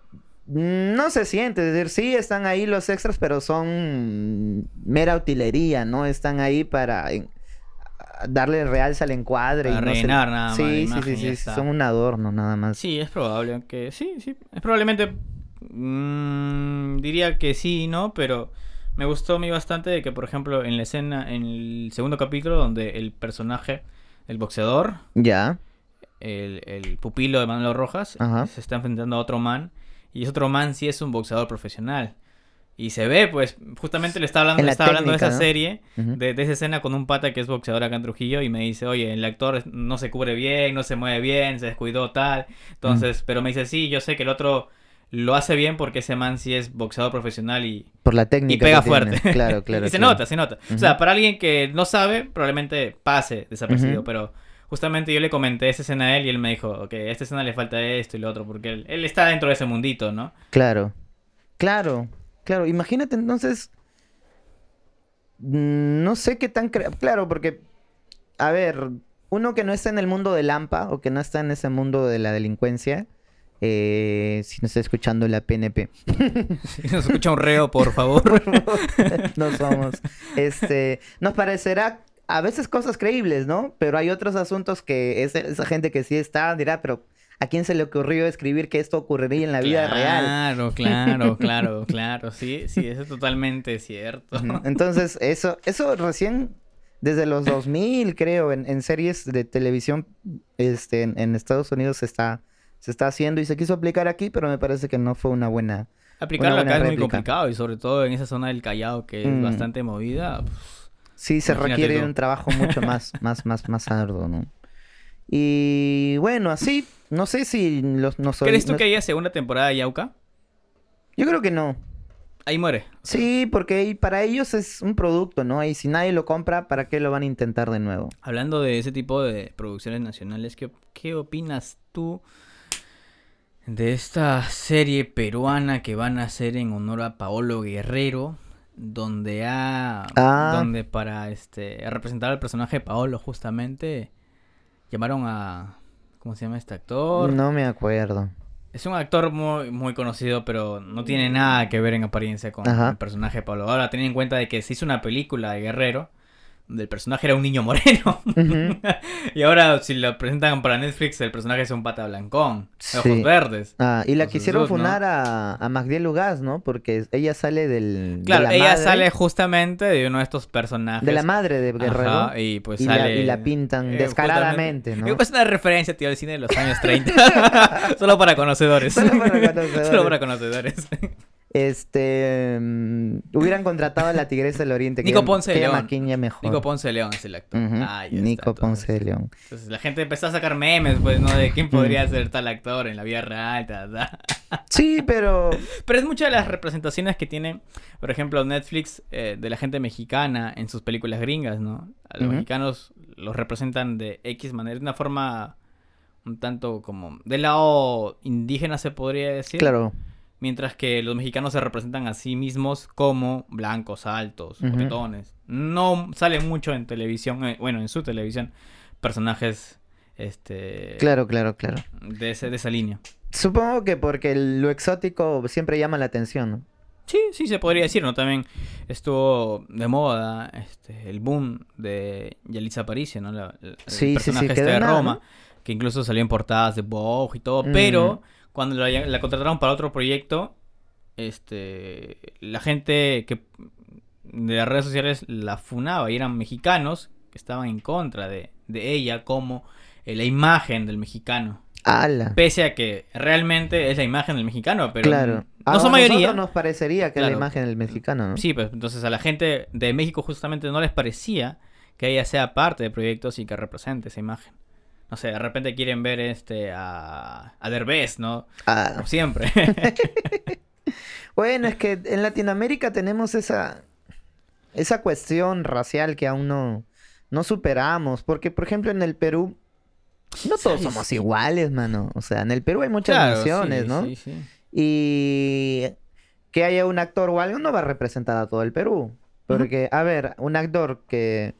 mm, no se siente, es decir, sí están ahí los extras, pero son mera utilería, ¿no? Están ahí para darle realza al encuadre. Para y no se- rellenar nada más Sí, sí, sí, sí, son un adorno nada más. Sí, es probable que sí, sí. Es probablemente mm, diría que sí, ¿no? Pero me gustó a mí bastante de que, por ejemplo, en la escena, en el segundo capítulo, donde el personaje, el boxeador, Ya. el, el pupilo de Manolo Rojas, Ajá. se está enfrentando a otro man. Y ese otro man sí es un boxeador profesional. Y se ve, pues, justamente le estaba hablando, estaba hablando de esa ¿no? serie, de, de esa escena con un pata que es boxeador acá en Trujillo y me dice, oye, el actor no se cubre bien, no se mueve bien, se descuidó tal. Entonces, pero me dice, sí, yo sé que el otro lo hace bien porque ese man sí es boxeador profesional y, Por la técnica. y pega que tiene. fuerte. *laughs* Claro, *laughs* claro. y se claro. nota, se nota. O sea, para alguien que no sabe, probablemente pase desapercibido, pero justamente yo le comenté esa escena a él y él me dijo, ok, a esta escena le falta esto y lo otro, porque él, él está dentro de ese mundito, ¿no? Claro, claro, claro. Imagínate entonces, mm, no sé qué tan... Claro, porque, a ver, uno que no está en el mundo del AMPA o que no está en ese mundo de la delincuencia, eh, si no está escuchando la PNP, *laughs* Si nos escucha un reo, por favor. no somos. Este, nos parecerá a veces cosas creíbles, ¿no? Pero hay otros asuntos que esa gente que sí está dirá, pero ¿a quién se le ocurrió escribir que esto ocurriría en la vida real? Claro, claro, *laughs* claro, claro. Sí, sí, eso es totalmente cierto. Entonces, eso, eso recién desde los 2000, creo, en, en series de televisión este, en, en Estados Unidos se está, se está haciendo y se quiso aplicar aquí, pero me parece que no fue una buena... Aplicarlo Una buena acá es muy complicado y sobre todo en esa zona del Callao que es Mm. bastante movida. pues, Sí, se requiere tú. un trabajo mucho *laughs* más, más, más, más arduo, ¿no? Y bueno, así, no sé si los nos ¿Crees tú que haya segunda temporada de Yauca? Yo creo que no. Ahí muere. Sí, porque para ellos es un producto, ¿no? Y si nadie lo compra, ¿para qué lo van a intentar de nuevo? Hablando de ese tipo de producciones nacionales, ¿qué, qué opinas tú de esta serie peruana que van a hacer en honor a Paolo Guerrero? Donde ha. Ah. Donde para este representar al personaje de Paolo, justamente. Llamaron a. ¿Cómo se llama este actor? No me acuerdo. Es un actor muy, muy conocido, pero no tiene nada que ver en apariencia con Ajá. el personaje de Pablo. Ahora, ten en cuenta de que se hizo una película de Guerrero, el personaje era un niño moreno. *laughs* Y ahora, si lo presentan para Netflix, el personaje es un pata blancón, de ojos Sí. verdes. Ah, y la quisieron funar a, a Magdiel Lugas, ¿no? Porque ella sale del... de Claro, la ella madre- sale justamente de uno de estos personajes. De la madre de Guerrero. Ajá, y pues y, la, sale... y la pintan eh, descaradamente. ¿no? Es una referencia, tío, al cine de los años 30. *laughs* Solo para conocedores. Solo para conocedores. *laughs* Solo para conocedores. Este... mm, hubieran contratado a la Tigresa del Oriente. que Nico Ponce de que ella León. mejor. Nico Ponce de León es el actor. Ujú, ya está, Nico Ponce de. León. Entonces la gente empezó a sacar memes, pues, ¿no? De quién Mm. podría ser tal actor en la vida real, ta, ta. *laughs* Sí, pero... Pero es muchas de las representaciones que tiene, por ejemplo, Netflix eh, de la gente mexicana en sus películas gringas, ¿no? A los Ujú. mexicanos los representan de X manera, de una forma un tanto como del lado indígena se podría decir. Claro. Mientras que los mexicanos se representan a sí mismos como blancos, altos, coquetones. No sale mucho en televisión, eh, bueno, en su televisión, personajes este Claro, claro, claro. de, ese, de esa línea. Supongo que porque lo exótico siempre llama la atención, ¿no? Sí, sí, se podría decir, ¿no? También estuvo de moda este, el boom de Yalitza Aparicio, ¿no? La- el Sí, sí, sí, personaje este de nada, Roma, ¿no? que incluso salió en portadas de Vogue y todo, Mm. pero cuando la, la contrataron para otro proyecto, este, la gente que de las redes sociales la funaba y eran mexicanos que estaban en contra de, de ella como eh, la imagen del mexicano. Pese a que realmente es la imagen del mexicano, pero Claro. no son mayoría. nos parecería que es la imagen del mexicano, ¿no? Sí, pues entonces a la gente de México justamente no les parecía que ella sea parte de proyectos y que represente esa imagen. No sé, de repente quieren ver este a, a Derbez, ¿no? Ah, Como siempre. *laughs* Bueno, es que en Latinoamérica tenemos esa, esa cuestión racial que aún no, no superamos. Porque, por ejemplo, en el Perú, no todos somos iguales, mano. O sea, en el Perú hay muchas Claro, naciones, sí, ¿no? sí, sí. Y que haya un actor o algo no va a representar a todo el Perú. Porque, a ver, un actor que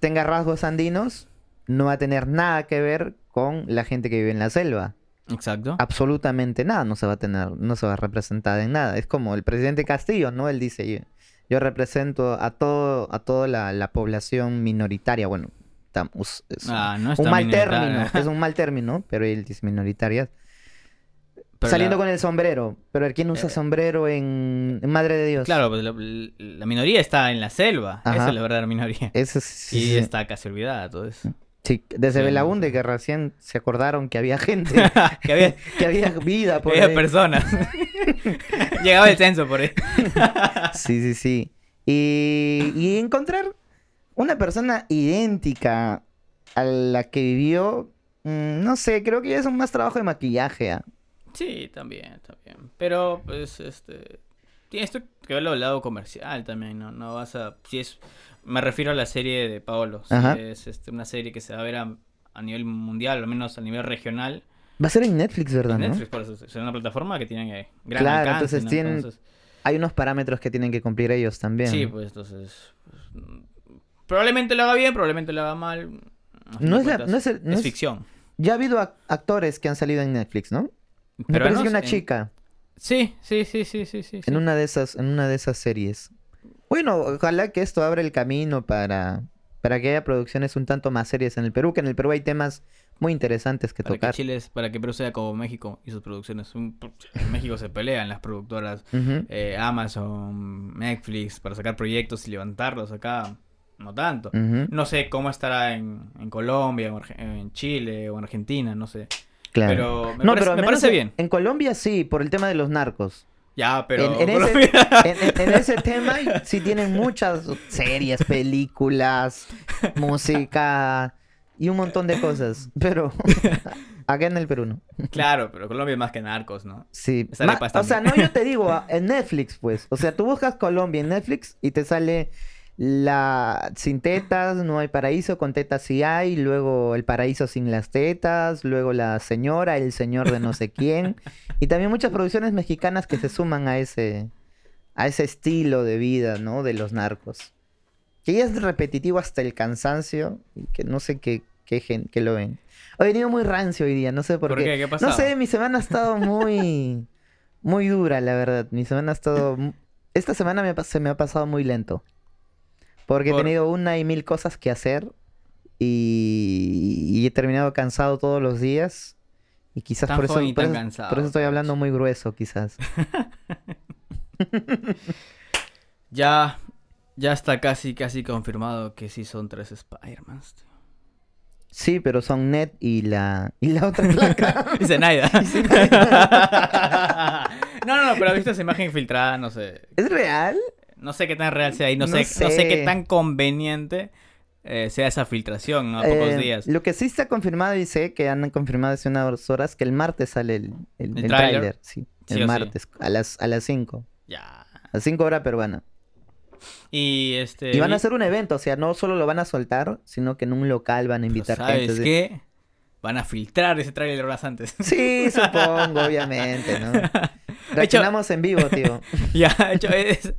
tenga rasgos andinos no va a tener nada que ver con la gente que vive en la selva. Exacto. Absolutamente nada no se va a tener, no se va a representar en nada. Es como el presidente Castillo, ¿no? Él dice, yo, yo represento a todo, a toda la, la población minoritaria. Bueno, tam- es Ah, no un mal término, *laughs* es un mal término, pero él dice minoritarias. Pero Saliendo la- con el sombrero. Pero ¿quién usa Eh, sombrero en, en Madre de Dios? Claro, pues la, la minoría está en la selva. Ajá. Esa es la verdadera minoría. Eso es- sí, Y sí, está casi olvidada todo eso. Sí, desde Sí, que recién se acordaron que había gente, *laughs* que había, *laughs* que había vida por había ahí. personas. *laughs* Llegaba el censo por ahí. Sí, sí, sí. Y, y encontrar una persona idéntica a la que vivió, mm, no sé, creo que ya es un más trabajo de maquillaje. ¿ah? Sí, también, también. Pero, pues, este... Tienes que verlo del lado comercial también, ¿no? No vas a... Si es... Me refiero a la serie de Paolo. Ajá. es este, una serie que se va a ver a, a nivel mundial, al menos a nivel regional. Va a ser en Netflix, ¿verdad? en no? Netflix, por eso es una plataforma que tiene eh, gran Claro, alcance, entonces ¿no? tienen- Entonces, Hay unos parámetros que tienen que cumplir ellos también. sí, pues entonces... pues, probablemente lo haga bien, probablemente lo haga mal. No es la- no es el- no es es- ficción. Ya ha habido ac- actores que han salido en Netflix, ¿no? Me parece que una chica Sí, sí, sí, sí, sí, sí. en una de esas, en una de esas series. Bueno, ojalá que esto abra el camino para, para que haya producciones un tanto más serias en el Perú, que en el Perú hay temas muy interesantes que Para que tocar. Chile, es- para que Perú sea como México y sus producciones. Un- en México se pelean las productoras eh, Amazon, Netflix, para sacar proyectos y levantarlos acá. No tanto. No sé cómo estará en, en Colombia, en Chile o en Argentina, no sé. claro. Pero me no, parece, pero me parece en- bien. En Colombia sí, por el tema de los narcos. Ya, pero... En, en ese, *laughs* Colombia- en- en- en ese tema sí tienen muchas series, películas, *laughs* música y un montón de cosas. Pero *laughs* acá en el Perú no. Claro, pero Colombia es más que narcos, ¿no? Sí. Ma- o sea, no, yo te digo, en Netflix, pues. O sea, tú buscas Colombia en Netflix y te sale la sin tetas, no hay paraíso, con tetas sí hay, luego el paraíso sin las tetas, luego la señora, el señor de no sé quién. Y también muchas producciones mexicanas que se suman a ese, a ese estilo de vida, ¿no? De los narcos. Que ya es repetitivo hasta el cansancio y que no sé qué, qué, gen- qué lo ven. He venido muy rancio hoy día, no sé por, ¿Por qué. qué? ¿Qué No sé, mi semana ha estado muy, muy dura, la verdad. Mi semana ha estado... Esta semana me se me ha pasado muy lento. Porque Por- he tenido una y mil cosas que hacer. Y, y he terminado cansado todos los días. Y quizás Tan por eso, joven y por, tan eso, cansado, por eso estoy pues. hablando muy grueso, quizás. *laughs* Ya, ya está casi, casi confirmado que sí son tres Spider-Mans. Sí, pero son Ned y la, y la otra *laughs* placa. Dice Naida. *laughs* no, no, no, pero he visto esa imagen filtrada, no sé. ¿Es real? No sé qué tan real sea y no, No sé, no sé qué tan conveniente eh, sea esa filtración, ¿no? A pocos Eh, días. Lo que sí está confirmado y sé que han confirmado hace unas horas que el martes sale el, el, ¿El el tráiler? tráiler. Sí, Sí el sí. martes, a las a las 5. Ya. A las 5 horas peruana. Y este. Y van a hacer un evento, o sea, no solo lo van a soltar, sino que en un local van a invitar ¿Sabes gente. de- qué? Van a filtrar ese tráiler horas antes. *laughs* Sí, supongo, obviamente, ¿no? *laughs* hecho- Reaccionamos en vivo, tío. *laughs* ya, hecho, es-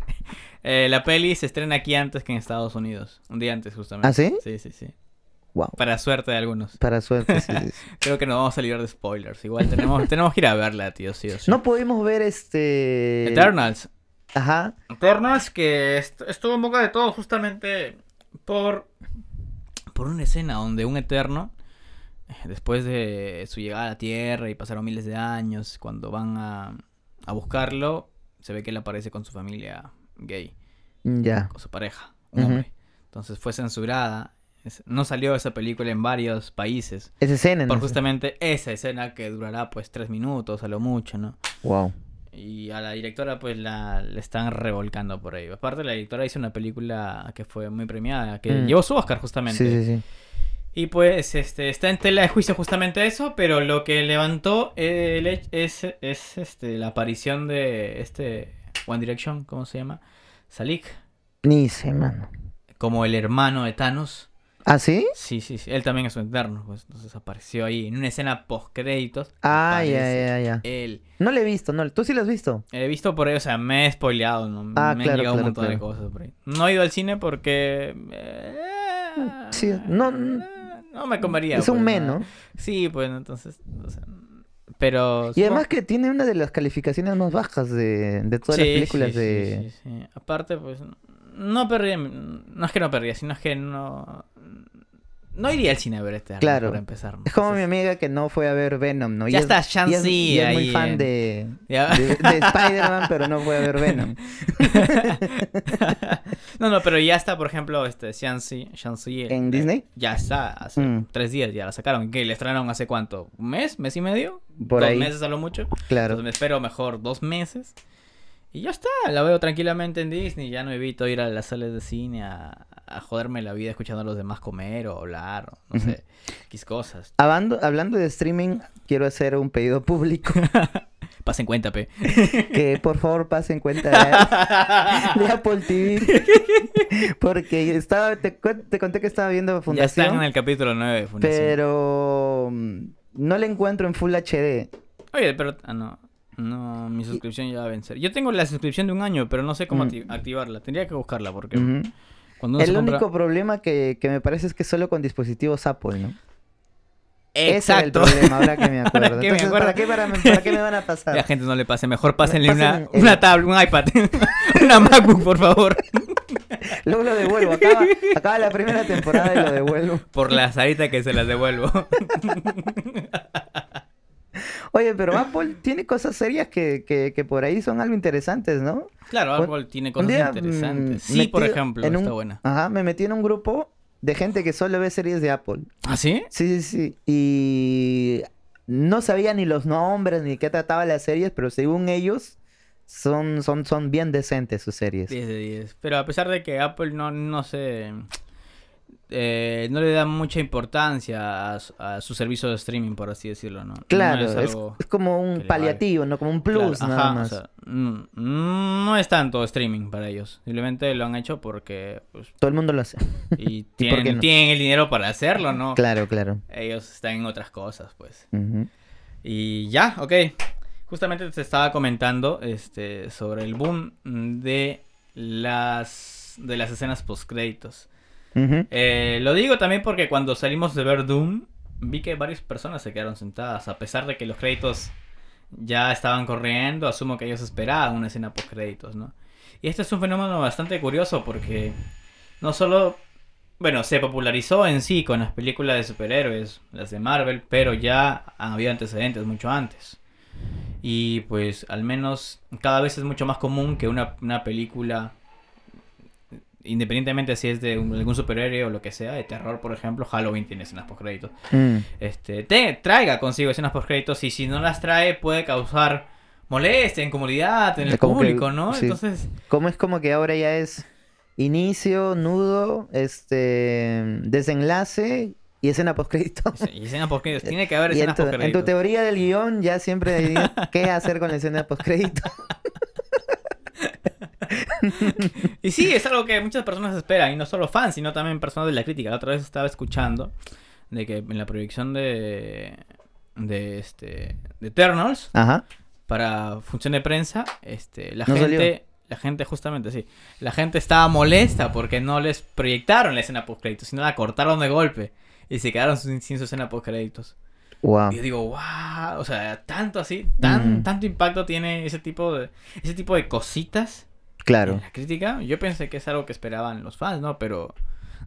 eh, la peli se estrena aquí antes que en Estados Unidos. Un día antes, justamente. ¿Ah, sí? Sí, sí, sí. Wow. Para suerte de algunos. Para suerte, sí. *laughs* Creo que no vamos a librar de spoilers. Igual tenemos, *laughs* tenemos que ir a verla, tío, sí o sí. No pudimos ver este. Eternals. Ajá. Eternals que est- estuvo en boca de todo justamente por, por una escena donde un eterno, eh, después de su llegada a la Tierra y pasaron miles de años, cuando van a, a buscarlo, se ve que él aparece con su familia gay, Ya. con su pareja, un hombre. Entonces fue censurada. No salió esa película en varios países. Esa escena. Por ¿no? justamente esa escena que durará pues tres minutos a lo mucho, ¿no? Wow. Y a la directora pues la, la están revolcando por ahí. Aparte la directora hizo una película que fue muy premiada, que Mm. llevó su Oscar justamente. Sí, sí, sí. Y pues este está en tela de juicio justamente eso, pero lo que levantó el es, es este la aparición de este One Direction, ¿cómo se llama? Salik, Ni sé, mano. como el hermano de Thanos. ¿Ah, sí? Sí, sí, sí. Él también es un eterno, pues entonces apareció ahí en una escena post créditos. Ah, ya, ya, ya. Él. No le he visto, no. ¿Tú sí lo has visto? He visto por ahí, o sea, me he spoileado, ¿no? Ah, me claro, han llegado un claro, montón de claro. cosas por ahí. No he ido al cine porque... eh, Sí, no- No me comería. es un pues, men, ¿no? ¿no? Sí, pues, entonces... o sea, pero... Y además que tiene una de las calificaciones más bajas de, de todas las películas sí, de... sí, sí, sí. Aparte, pues... No perdía... No es que no perdía, sino es que no... No iría al cine a ver este Claro. para empezar. Es como mi amiga que no fue a ver Venom, ¿no? Y Ya es- está y es- y es muy fan en- de, Ya. de, de Spider-Man, pero no fue a ver Venom. *laughs* no, no, pero ya está, por ejemplo, este Shang-Chi. ¿En eh, Disney? Ya está, hace Mm. tres días ya la sacaron. ¿Qué? ¿Le estrenaron hace cuánto? ¿Un mes? ¿Mes y medio? Por dos ahí. meses a lo mucho. Claro. Entonces me espero mejor dos meses. Y ya está, la veo tranquilamente en Disney. Ya no evito ir a las salas de cine a, a joderme la vida escuchando a los demás comer o hablar o no sé, qué cosas. Hablando, hablando de streaming, quiero hacer un pedido público. *laughs* Pasen cuenta, pe. que por favor pasen cuenta de, *laughs* de Apple TV. Porque estaba, te, conté que estaba viendo Ya están Fundación, en el capítulo 9 de Fundación. pero mm, no la encuentro en Full HD. Oye, pero... Ah, no. No, mi suscripción ya va a vencer. Yo tengo la suscripción de un año, pero no sé cómo Mm. acti- activarla. Tendría que buscarla porque. Cuando El compra... único problema que, que me parece es que solo con dispositivos Apple, ¿no? Exacto. Ese era el problema, ahora que me *laughs* acuerdo. Me Entonces, acuerdo. ¿para, qué, para, ¿para qué me van a *laughs* pasar? La gente no le pase. Mejor pásenle una, el- una tablet, un iPad. *laughs* una MacBook, por favor. Luego lo devuelvo. Acaba, acaba la primera temporada y lo devuelvo. Por la zarita que se las devuelvo. Oye, pero *laughs* Apple tiene cosas serias que, que, que por ahí son algo interesantes, ¿no? Claro, Un- Apple tiene cosas día, interesantes. mm, Sí, por ejemplo, un- está buena. Ajá, me metí en un grupo de gente que solo ve series de Apple. ¿Ah, sí? Sí, sí, sí. Y no sabía ni los nombres ni qué trataba las series, pero según ellos, son, son, son bien decentes sus series. 10 de 10. Pero a pesar de que Apple no, no sé. Eh, no le da mucha importancia a, su- a su servicio de streaming, por así decirlo, ¿no? Claro, No es es, como un paliativo, ¿no? Como un plus Claro, nada ajá, más. o sea, no es tanto streaming para ellos. Simplemente lo han hecho porque pues, Todo el mundo lo hace. *laughs* y tienen, no? tienen el dinero para hacerlo, ¿no? Claro, claro. Ellos están en otras cosas, pues. Y ya, ok. Justamente te estaba comentando este, sobre el boom de las, de las escenas post-créditos. Eh, lo digo también porque cuando salimos de ver Doom, vi que varias personas se quedaron sentadas. A pesar de que los créditos ya estaban corriendo, asumo que ellos esperaban una escena post-créditos, ¿no? Y este es un fenómeno bastante curioso porque no solo, bueno, se popularizó en sí con las películas de superhéroes, las de Marvel, pero ya había antecedentes mucho antes. Y pues al menos cada vez es mucho más común que una, una película, independientemente si es de un- algún superhéroe o lo que sea, de terror, por ejemplo, Halloween tiene escenas post créditos. Mm. Este, te traiga consigo escenas post créditos y si no las trae puede causar molestia, incomodidad en el Como que- público, ¿no? sí. Entonces, Como es como que ahora ya es inicio, nudo, este desenlace y escena postcrédito. y escenas post créditos, *laughs* tiene que haber Y en escenas tu, post en tu teoría del guion ya siempre hay qué hacer con la escena postcrédito. *laughs* *laughs* Y sí, es algo que muchas personas esperan, y no solo fans, sino también personas de la crítica. La otra vez estaba escuchando de que en la proyección de de este de Eternals Ajá. para función de prensa, este la No gente salió. la gente justamente sí, la gente estaba molesta porque no les proyectaron la escena post créditos, sino la cortaron de golpe y se quedaron sin, sin su escena post créditos. Wow. Y yo digo, wow, o sea, tanto así, tan tanto impacto tiene ese tipo de ese tipo de cositas Claro. en la crítica, yo pensé que es algo que esperaban los fans, ¿no? Pero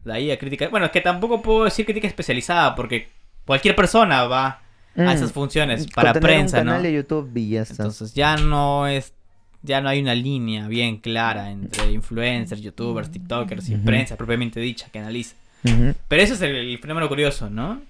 de ahí a crítica. Bueno, es que tampoco puedo decir crítica especializada porque cualquier persona va a Mm. esas funciones Con para tener prensa, un ¿no? canal de YouTube y ya está. Entonces ya no es. Ya no hay una línea bien clara entre influencers, youtubers, tiktokers y prensa propiamente dicha que analiza. Pero eso es el, el fenómeno curioso, ¿no?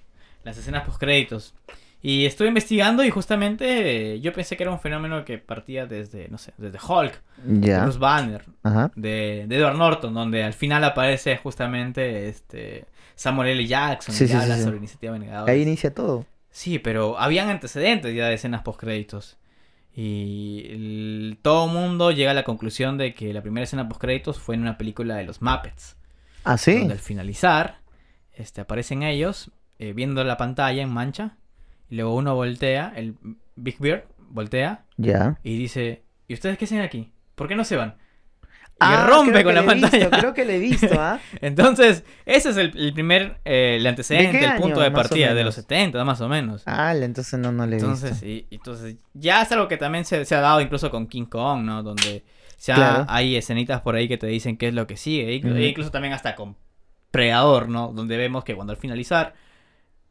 Las escenas post créditos. Y estuve investigando y justamente eh, yo pensé que era un fenómeno que partía desde, no sé, desde Hulk, de. Bruce Banner, Ajá. de, de Edward Norton, donde al final aparece justamente este Samuel L. Jackson Sí, y sí, habla sí. sobre iniciativa Vengadores. Ahí inicia todo. Sí, pero habían antecedentes ya de escenas post créditos. Y el- todo mundo llega a la conclusión de que la primera escena post créditos fue en una película de los Muppets. Ah, sí. Donde al finalizar, este, aparecen ellos eh, viendo la pantalla en mancha. Y luego uno voltea, el Big Beard voltea Ya. y dice, ¿y ustedes qué hacen aquí? ¿Por qué no se van? Y Ah, rompe con la he visto, pantalla. creo que le he visto, ¿ah? *laughs* Entonces, ese es el, el primer, eh, el antecedente, el punto de partida, de los 70, más o menos. Ah, entonces no, no le he Entonces, visto. y, entonces, ya es algo que también se, se ha dado incluso con King Kong, ¿no? Donde ya Claro. hay escenitas por ahí que te dicen qué es lo que sigue. E Ujú. e incluso también hasta con Predador, ¿no? Donde vemos que cuando al finalizar,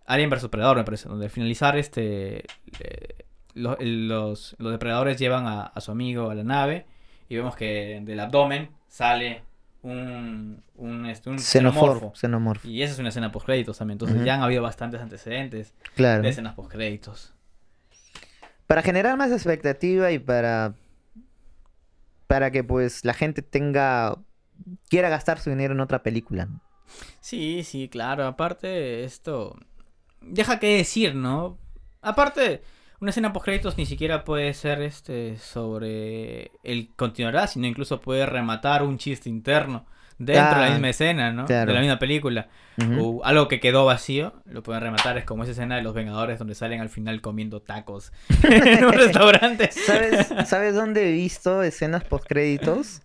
Alien vs Predador, me parece, donde al finalizar, este, eh, lo- el- los, los depredadores llevan a, a su amigo a la nave y vemos que del abdomen sale un, un, este, un Xenomorfo. xenomorfo. Y esa es una escena post créditos también. Entonces ya han habido bastantes antecedentes Claro. de escenas post créditos. Para generar más expectativa y para. Para que pues la gente tenga. Quiera gastar su dinero en otra película. Sí, sí, claro. Aparte, esto. Deja que decir, ¿no? Aparte, una escena post créditos ni siquiera puede ser este sobre el continuará, sino incluso puede rematar un chiste interno dentro de la misma escena, ¿no? claro. De la misma película. Ujú. O algo que quedó vacío, lo pueden rematar. Es como esa escena de los Vengadores donde salen al final comiendo tacos *laughs* en un restaurante. ¿Sabes, *laughs* ¿Sabes dónde he visto escenas post créditos?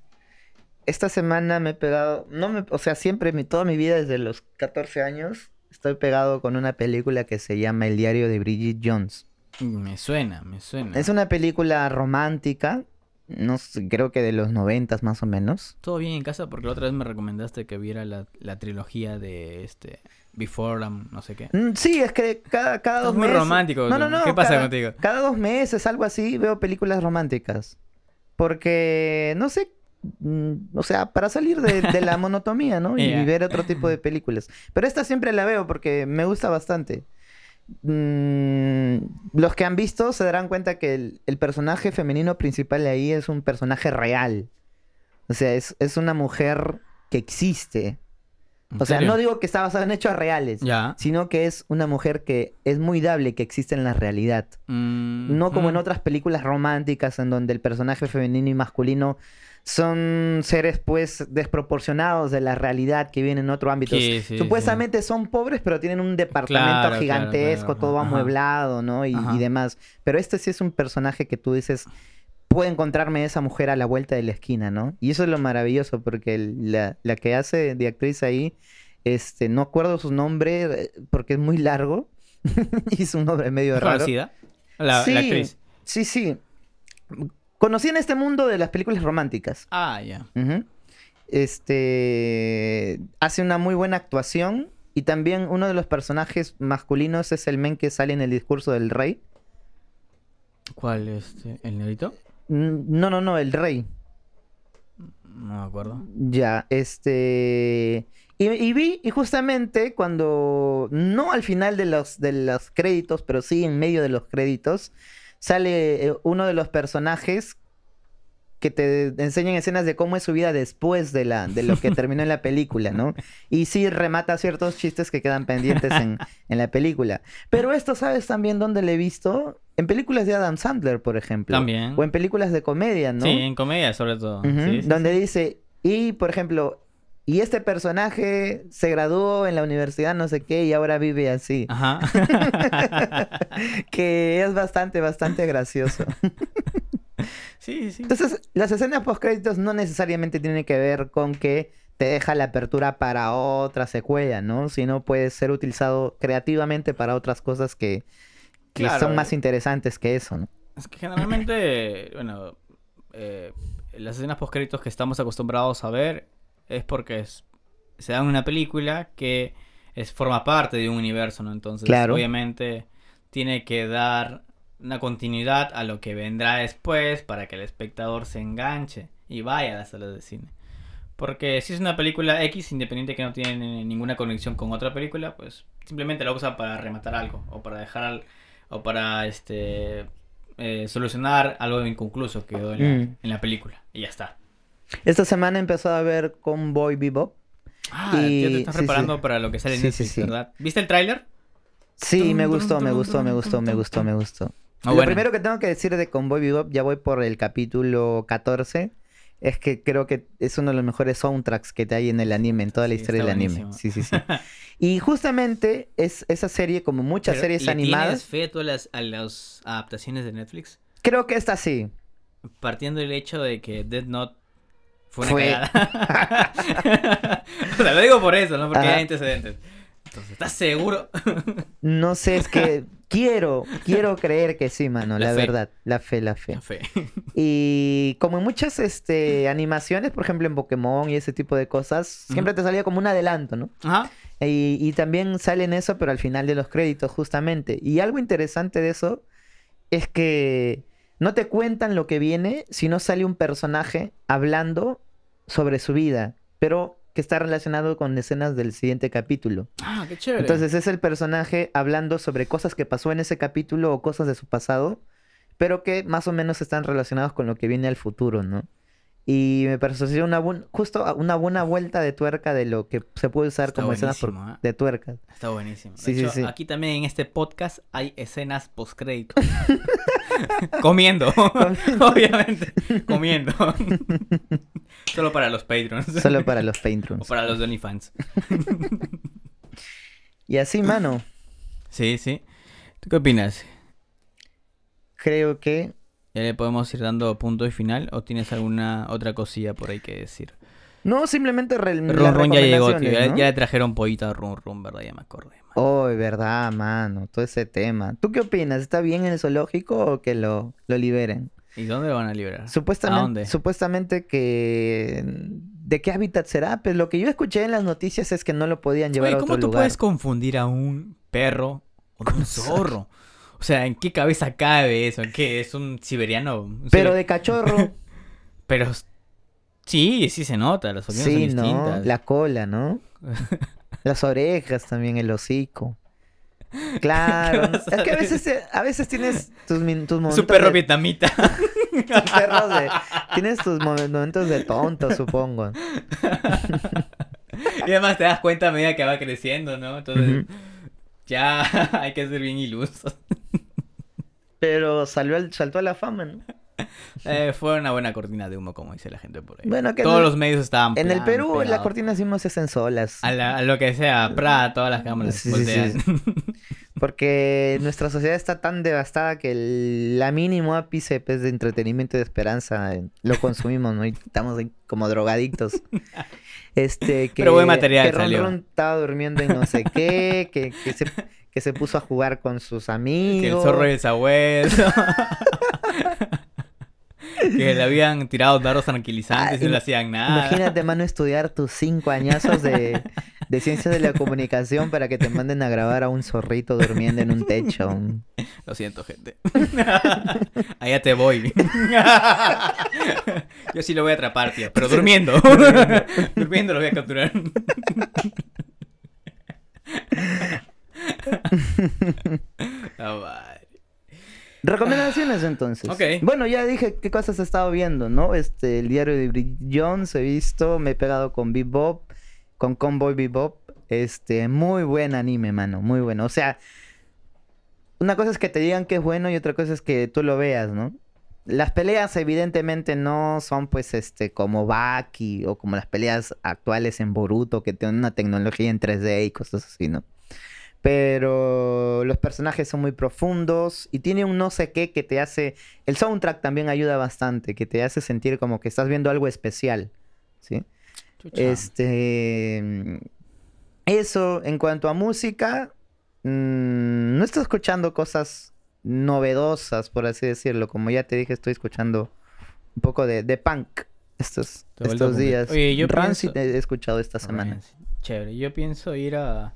Esta semana me he pegado, no me, o sea, siempre, mi, toda mi vida desde los 14 años, estoy pegado con una película que se llama El diario de Bridget Jones. Me suena, me suena. Es una película romántica, no sé, creo que de los noventas más o menos. Todo bien en casa porque la otra vez me recomendaste que viera la, la trilogía de este Before um, no sé qué. Mm, Sí, es que cada, cada Estás dos muy meses... romántico, No, no, ¿no? no. ¿Qué pasa cada, contigo? Cada dos meses, algo así, veo películas románticas. Porque, no sé, mm, o sea, para salir de, de la *laughs* monotomía, ¿no? Y ver otro tipo de películas. Pero esta siempre la veo porque me gusta bastante. Mm, los que han visto se darán cuenta que el, el personaje femenino principal de ahí es un personaje real. O sea, es, es una mujer que existe. ¿En O sea, serio? no digo que está basada en hechos reales, Ya. sino que es una mujer que es muy dable que existe en la realidad. Mm, No como en otras películas románticas en donde el personaje femenino y masculino son seres pues desproporcionados de la realidad que vienen en otro ámbito. Sí, sí, Supuestamente son pobres, pero tienen un departamento Claro, gigantesco, claro. todo Ajá. amueblado, ¿no? Y, demás. Pero este sí es un personaje que tú dices, puedo encontrarme esa mujer a la vuelta de la esquina, ¿no? Y eso es lo maravilloso, porque la, la que hace de actriz ahí, este, no acuerdo su nombre eh, porque es muy largo. *laughs* y es un nombre medio ¿Es raro. conocida? La, Sí. la actriz. Sí, sí. Conocí en este mundo de las películas románticas. Ah, ya. Este hace una muy buena actuación. Y también uno de los personajes masculinos es el men que sale en el discurso del rey. ¿Cuál este? ¿El negrito? Mm, No, no, no, el rey. No me acuerdo. Ya, este. Y, y vi, y justamente cuando. No al final de los, de los créditos, pero sí en medio de los créditos, sale eh, uno de los personajes que te enseñan escenas de cómo es su vida después de, la, de lo que *laughs* terminó en la película, ¿no? Y sí remata ciertos chistes que quedan pendientes en, *laughs* en la película. Pero esto, ¿sabes también dónde lo he visto? En películas de Adam Sandler, por ejemplo. También. O en películas de comedia, ¿no? Sí, en comedia sobre todo. Ujú, Sí, sí, donde dice, y por ejemplo, y este personaje se graduó en la universidad, no sé qué, y ahora vive así. Ajá. *laughs* que es bastante, bastante gracioso. sí, sí. Entonces, las escenas post créditos no necesariamente tienen que ver con que te deja la apertura para otra secuela, ¿no? Sino puede ser utilizado creativamente para otras cosas que, que Claro, son más eh. interesantes que eso, ¿no? Es que generalmente, bueno, eh, las escenas post créditos que estamos acostumbrados a ver es porque es- se da en una película que es, forma parte de un universo, ¿no? Entonces, Claro. obviamente, tiene que dar una continuidad a lo que vendrá después para que el espectador se enganche y vaya a las salas de cine. Porque si es una película X, independiente que no tiene ninguna conexión con otra película, pues simplemente la usa para rematar algo o para dejar al- o para este eh, solucionar algo inconcluso que quedó en la, Mm. en la película y ya está. Esta semana he empezado a ver Convoy Bebop. Ah, Y- ya te estás sí, sí. preparando para lo que sale en Sí, Netflix, sí. ¿verdad? ¿Viste el tráiler? Sí, me gustó, me gustó, me gustó, me gustó, me gustó. Lo bueno. primero que tengo que decir de Convoy Bebop, ya voy por el capítulo 14, es que creo que es uno de los mejores soundtracks que hay en el anime, en toda la historia del anime. Sí, sí, sí. *laughs* y justamente es esa serie, como muchas Pero, series ¿le ¿Tienes animadas, fe a todas las, a las adaptaciones de Netflix? creo que esta sí. Partiendo del hecho de que Dead Note fue una Fue- cagada. *laughs* o sea, lo digo por eso, ¿no? Porque Ajá. hay antecedentes. Entonces, ¿estás seguro? *laughs* No sé, es que quiero, quiero creer que sí, mano, La la, verdad. La fe, la fe. La fe. *laughs* Y como en muchas este, animaciones, por ejemplo en Pokémon y ese tipo de cosas, siempre te salía como un adelanto, ¿no? Ajá. Y, y también sale en eso, pero al final de los créditos, justamente. Y algo interesante de eso es que no te cuentan lo que viene, sino sale un personaje hablando sobre su vida, pero que está relacionado con escenas del siguiente capítulo. Ah, qué chévere. Entonces es el personaje hablando sobre cosas que pasó en ese capítulo o cosas de su pasado, pero que más o menos están relacionados con lo que viene al futuro, ¿no? Y me pareció una buen- justo una buena vuelta de tuerca de lo que se puede usar Está como escenas por- ¿eh? de tuerca. Está buenísimo. De Sí, sí, hecho, sí. Aquí también en este podcast hay escenas post-crédito. *laughs* *laughs* comiendo. *laughs* Obviamente. Comiendo. *laughs* Solo para los patrons. Solo para los o patrons. para los OnlyFans. Y así, mano, Sí, sí. ¿Tú qué opinas? creo que ¿Ya le podemos ir dando punto y final? ¿O tienes alguna otra cosilla por ahí que decir? No simplemente re- Run Run ya llegó, tío. Ya, ¿no? ya le trajeron pollito a Run Run, ¿verdad? Ya me acordé. Oh, verdad, mano, todo ese tema. ¿Tú qué opinas? ¿Está bien en el zoológico o que lo, lo liberen? ¿Y dónde lo van a liberar? Supuestamente, ¿A dónde? supuestamente que... ¿De qué hábitat será? Pues lo que yo escuché en las noticias es que no lo podían llevar Oye, a ¿cómo otro tú lugar. puedes confundir a un perro con un *laughs* zorro. O sea, ¿en qué cabeza cabe eso? ¿En qué? ¿Es un siberiano? Un Pero de cachorro, *laughs* Pero sí, sí se nota, las opiniones sí, son ¿no? distintas. La cola, ¿no? *laughs* Las orejas también, el hocico. *laughs* Claro. Es que a veces, te- a veces tienes tus, tus momentos Su perro de- vietnamita. *laughs* tus perros de- Tienes tus mo- momentos de tonto, supongo. y además te das cuenta a medida que va creciendo, ¿no? Entonces, ya hay que ser bien ilusos. Pero salió al- saltó a la fama, ¿no? *laughs* Eh, fue una buena cortina de humo, como dice la gente por ahí. Bueno, que Todos los medios estaban En el Perú las cortinas hicimos es en solas. A, la- a lo que sea, pra, todas las cámaras Sí, sí, sí. voltean. *laughs* Porque nuestra sociedad está tan devastada que el la mínimo ápice pues, de entretenimiento y de esperanza eh, lo consumimos, ¿no? Y estamos ahí como drogadictos. *laughs* Este, que, Pero buen material que Ron salió. Ron estaba durmiendo en no sé qué, que, que, se, que se puso a jugar con sus amigos. Que el zorro y el sabueso. Que le habían tirado dardos tranquilizantes y Ah, no le hacían nada. Imagínate, *laughs* mano, estudiar tus cinco añazos de, de ciencias de la comunicación para que te manden a grabar a un zorrito durmiendo en un techo. Lo siento, gente. *laughs* Allá te voy. *laughs* Yo sí lo voy a atrapar, tío. Pero durmiendo. durmiendo lo voy a capturar. Ah, vale. Recomendaciones entonces. Ok. Bueno, ya dije qué cosas he estado viendo, ¿no? Este, el diario de Bridget Jones he visto, me he pegado con Bebop, con Convoy Bebop. Este, muy buen anime, mano, muy bueno. O sea, una cosa es que te digan que es bueno y otra cosa es que tú lo veas, ¿no? Las peleas evidentemente no son pues este como Baki o como las peleas actuales en Boruto que tienen una tecnología en 3D y cosas así, ¿no? Pero los personajes son muy profundos y tiene un no sé qué que te hace... El soundtrack también ayuda bastante, que te hace sentir como que estás viendo algo especial, ¿sí? Chucha. Este... Eso, en cuanto a música, mm, no estoy escuchando cosas novedosas, por así decirlo. Como ya te dije, estoy escuchando un poco de, de punk estos, estos días. Oye, yo Rancid pienso- he escuchado esta semana. Chévere. Yo pienso ir a,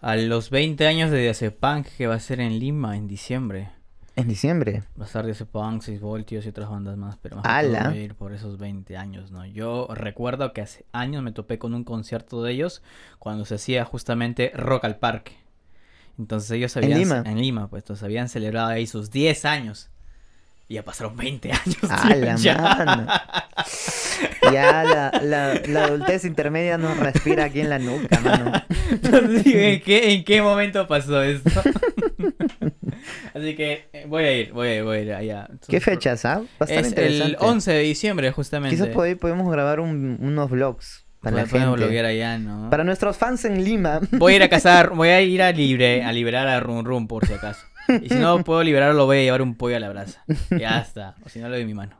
a los 20 años de DC Punk que va a ser en Lima en diciembre. En diciembre. Va a estar DC Punk, 6 voltios y otras bandas más, pero más a ir por esos 20 años, ¿no? Yo recuerdo que hace años me topé con un concierto de ellos cuando se hacía justamente Rock al Parque. Entonces ellos ¿En habían... Lima? En Lima, pues, entonces habían celebrado ahí sus 10 años. Y ya pasaron 20 años. ¡A la mano! *laughs* Ya la, la, la adultez intermedia nos respira aquí en la nuca, mano. *laughs* Entonces, ¿en, qué, ¿En qué momento pasó esto? *laughs* Así que eh, voy a ir, voy a ir, voy a ir allá. ¿Qué fechas, ah? Bastante Es el interesante. 11 de diciembre, justamente. Quizás por ahí podemos grabar un- unos vlogs para la Podemos gente. bloguear allá, ¿no? Para nuestros fans en Lima. Voy a ir a *laughs* cazar, voy a ir a libre, a liberar a Run Run por si acaso. Y si no puedo liberarlo, voy a llevar un pollo a la brasa. Ya está. O si no, lo doy en mi mano.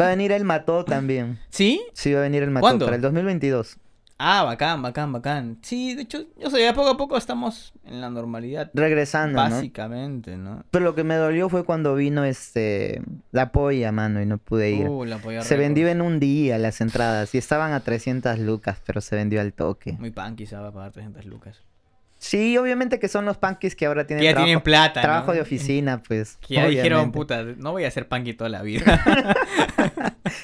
Va a venir el Mató también. ¿Sí? Sí, va a venir el Mató ¿Cuándo? para el 2022. Ah, bacán, bacán, bacán. Sí, de hecho, yo sé, ya poco a poco estamos en la normalidad. Regresando, ¿no? Básicamente, ¿no? Pero lo que me dolió fue cuando vino este la polla, mano, y no pude ir. Uh, la polla se vendió en un día las entradas y estaban a 300 lucas, pero se vendió al toque. Muy pan quizá va a pagar 300 lucas. Sí, obviamente que son los punkies que ahora Que tienen ya trabajo, tienen plata, trabajo ¿no? de oficina, pues. Que ya dijeron, puta, no voy a ser punky toda la vida. *laughs*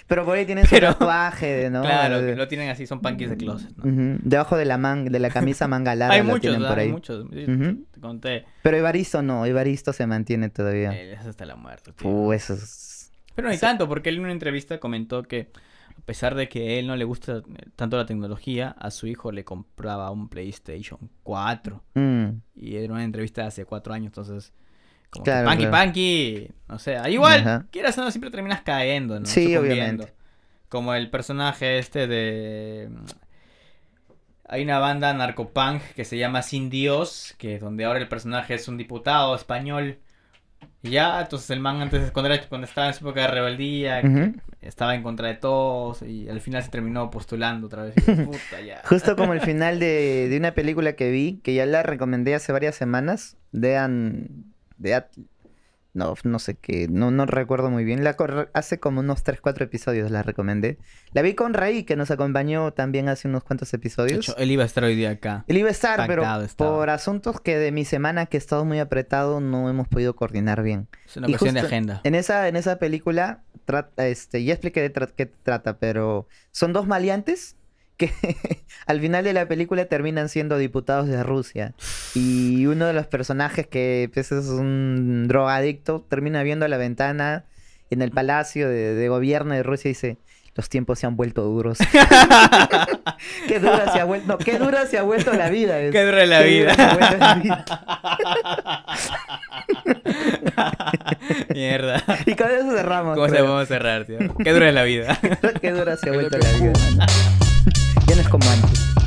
Pero por ahí tienen su Pero- tatuaje, de, ¿no? claro, que lo tienen así, son punkies de closet, ¿no? Debajo de la man- de la camisa manga larga Hay lo muchos, tienen por hay ahí. muchos. Sí, Ujú. Te conté. Pero Evaristo no, Evaristo se mantiene todavía. Eh, es hasta la muerte, tío. Uh, eso es... Pero no hay Sí. tanto, porque él en una entrevista comentó que a pesar de que a él no le gusta eh, tanto la tecnología, a su hijo le compraba un PlayStation 4. Mm, Y era una entrevista de hace cuatro años, entonces... Como Claro, que Panky claro. Panky, no sé, ah, igual, Ajá. quieras o no, siempre terminas cayendo, ¿no? Sí, obviamente. Como el personaje este de... Hay una banda narcopunk que se llama Sin Dios, que donde ahora el personaje es un diputado español. Y ya, entonces el man antes, cuando, era, cuando estaba en su época de rebeldía, estaba en contra de todos y al final se terminó postulando otra vez. Puta, ya. *laughs* Justo como el final de, de una película que vi, que ya la recomendé hace varias semanas, de An... De At- No, no sé qué, no, no recuerdo muy bien. La hace como unos 3, 4 episodios la recomendé. La vi con Raí, que nos acompañó también hace unos cuantos De episodios. hecho, él iba a estar hoy día acá. Él iba a estar, pero estaba. por asuntos que de mi semana que he estado muy apretado no hemos podido coordinar bien. Es una Y cuestión de agenda. En esa, en esa película, trata, este, ya expliqué de tra- qué trata, pero son dos maleantes que *laughs* al final de la película terminan siendo diputados de Rusia. Y uno de los personajes que pues, es un drogadicto termina viendo a la ventana en el palacio de, de gobierno de Rusia y dice... Los tiempos se han vuelto duros. *laughs* qué dura se ha vuelto, no, qué dura se ha vuelto la vida. es. Qué dura la Qué vida. dura se ha vuelto la vida. *laughs* Mierda. Y con eso cerramos. ¿Cómo se creo. podemos cerrar, tío? Qué dura es la vida. Qué dura se ha vuelto la vida. Juro. Ya no es como antes.